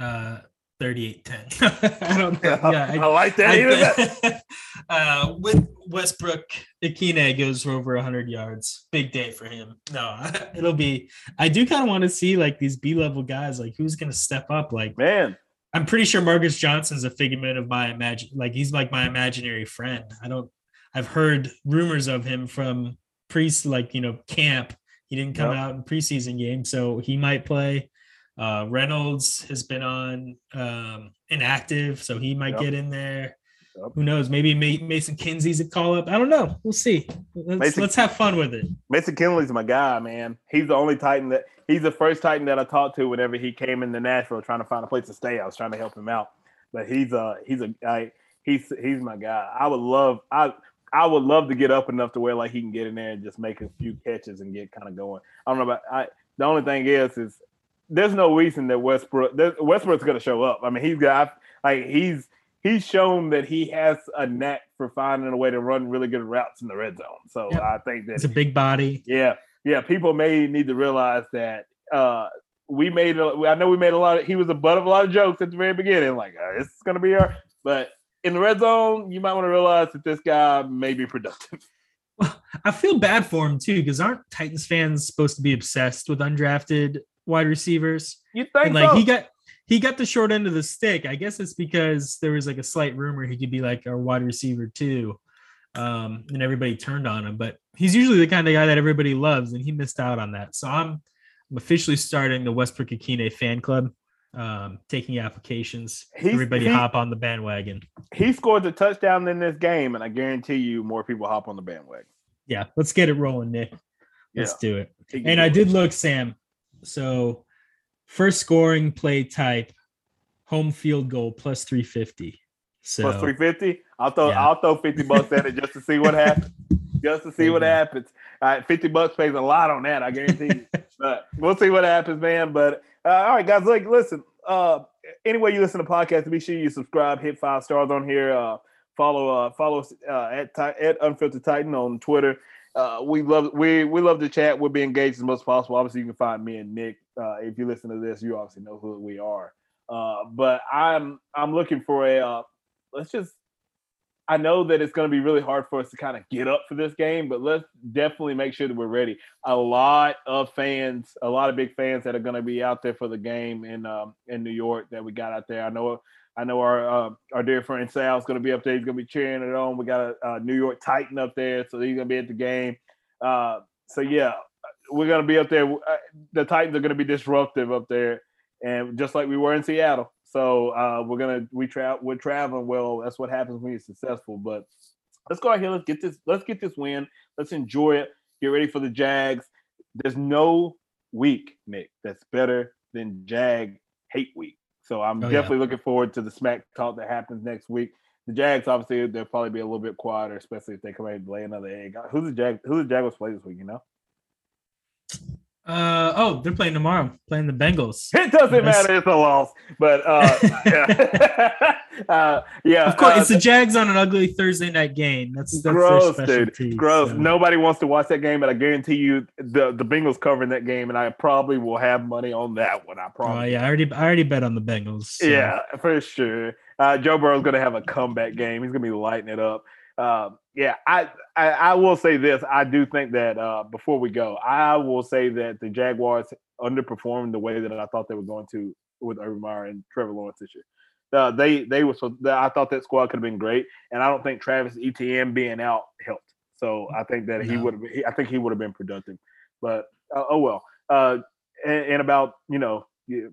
Uh, 38 10. I don't know. Yeah, I, I like that. I, uh, with Westbrook, Ikhine goes for over 100 yards. Big day for him. No, it'll be. I do kind of want to see like these B level guys, like who's going to step up. Like, man, I'm pretty sure Marcus Johnson's a figment of my imagine. Like, he's like my imaginary friend. I don't, I've heard rumors of him from pre, like, you know, camp. He didn't come yep. out in preseason game, so he might play. Uh, Reynolds has been on um, inactive, so he might yep. get in there. Yep. Who knows? Maybe Mason Kinsey's a call up. I don't know. We'll see. Let's, Mason, let's have fun with it. Mason Kinsey's my guy, man. He's the only Titan that he's the first Titan that I talked to whenever he came into Nashville trying to find a place to stay. I was trying to help him out, but he's a he's a guy. He's he's my guy. I would love I I would love to get up enough to where like he can get in there and just make a few catches and get kind of going. I don't know about I. The only thing is, is there's no reason that Westbrook Westbrook's going to show up. I mean, he's got like he's he's shown that he has a knack for finding a way to run really good routes in the red zone. So yep. I think that it's a big body. Yeah, yeah. People may need to realize that uh, we made. A, I know we made a lot. Of, he was a butt of a lot of jokes at the very beginning. Like oh, this is going to be our, but in the red zone, you might want to realize that this guy may be productive. Well, I feel bad for him too because aren't Titans fans supposed to be obsessed with undrafted wide receivers. You think and, like so? he got he got the short end of the stick. I guess it's because there was like a slight rumor he could be like our wide receiver too. Um, and everybody turned on him, but he's usually the kind of guy that everybody loves, and he missed out on that. So I'm I'm officially starting the Westbrook Ikhine fan club, um, taking applications. He's, everybody he, hop on the bandwagon. He scored a touchdown in this game, and I guarantee you more people hop on the bandwagon. Yeah, let's get it rolling, Nick. Let's yeah. do it. And I did look, Sam. So first scoring play type, home field goal plus 350. So plus 350. I'll throw yeah. I'll throw 50 bucks at it just to see what happens. Just to see what happens. All right, 50 bucks pays a lot on that, I guarantee you. but we'll see what happens, man. But uh, all right, guys, like listen, uh anyway you listen to podcasts, be sure you subscribe, hit five stars on here. Uh follow uh follow us uh, at at unfiltered titan on Twitter uh, we love we we love to chat. We'll be engaged as much as possible. Obviously, you can find me and Nick. Uh, if you listen to this, you obviously know who we are. Uh, but I'm I'm looking for a uh, let's just. I know that it's going to be really hard for us to kind of get up for this game, but let's definitely make sure that we're ready. A lot of fans, a lot of big fans that are going to be out there for the game in um, in New York that we got out there. I know I know our uh, our dear friend Sal's going to be up there. He's going to be cheering it on. We got a, a, New York Titan up there, so he's going to be at the game. Uh, so yeah, we're going to be up there. Uh, the Titans are going to be disruptive up there, and just like we were in Seattle. So uh, we're gonna we tra- we're traveling well. That's what happens when you're successful. But let's go out here. Let's get this. Let's get this win. Let's enjoy it. Get ready for the Jags. There's no week, Nick, that's better than Jag Hate Week. So I'm oh, definitely yeah. looking forward to the smack talk that happens next week. The Jags, obviously, they'll probably be a little bit quieter, especially if they come out and lay another egg. Who's the Jag? Who's the Jaguars play this week? You know? Uh oh, they're playing tomorrow, playing the Bengals. It doesn't matter; it's a loss. But uh, yeah, uh, yeah. Of course, uh, it's the Jags on an ugly Thursday night game. That's, that's gross, dude. Gross. So. Nobody wants to watch that game, but I guarantee you, the the Bengals covering that game, and I probably will have money on that one. I probably. Oh yeah, I already I already bet on the Bengals. So. Yeah, for sure. Uh, Joe Burrow's going to have a comeback game. He's going to be lighting it up. Uh, yeah, I, I, I will say this. I do think that uh, before we go, I will say that the Jaguars underperformed the way that I thought they were going to with Urban Meyer and Trevor Lawrence this year. Uh, they they were so I thought that squad could have been great, and I don't think Travis Etienne being out helped. So I think that he would have. I think he would have been productive, but uh, oh well. Uh, in, in, about you know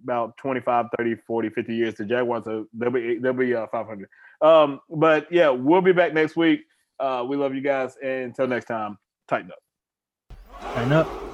about 25, 30, 40, 50 years, the Jaguars are they'll be they'll be uh, 500. Um, but yeah, we'll be back next week. Uh, we love you guys, and until next time, tighten up. Tighten up.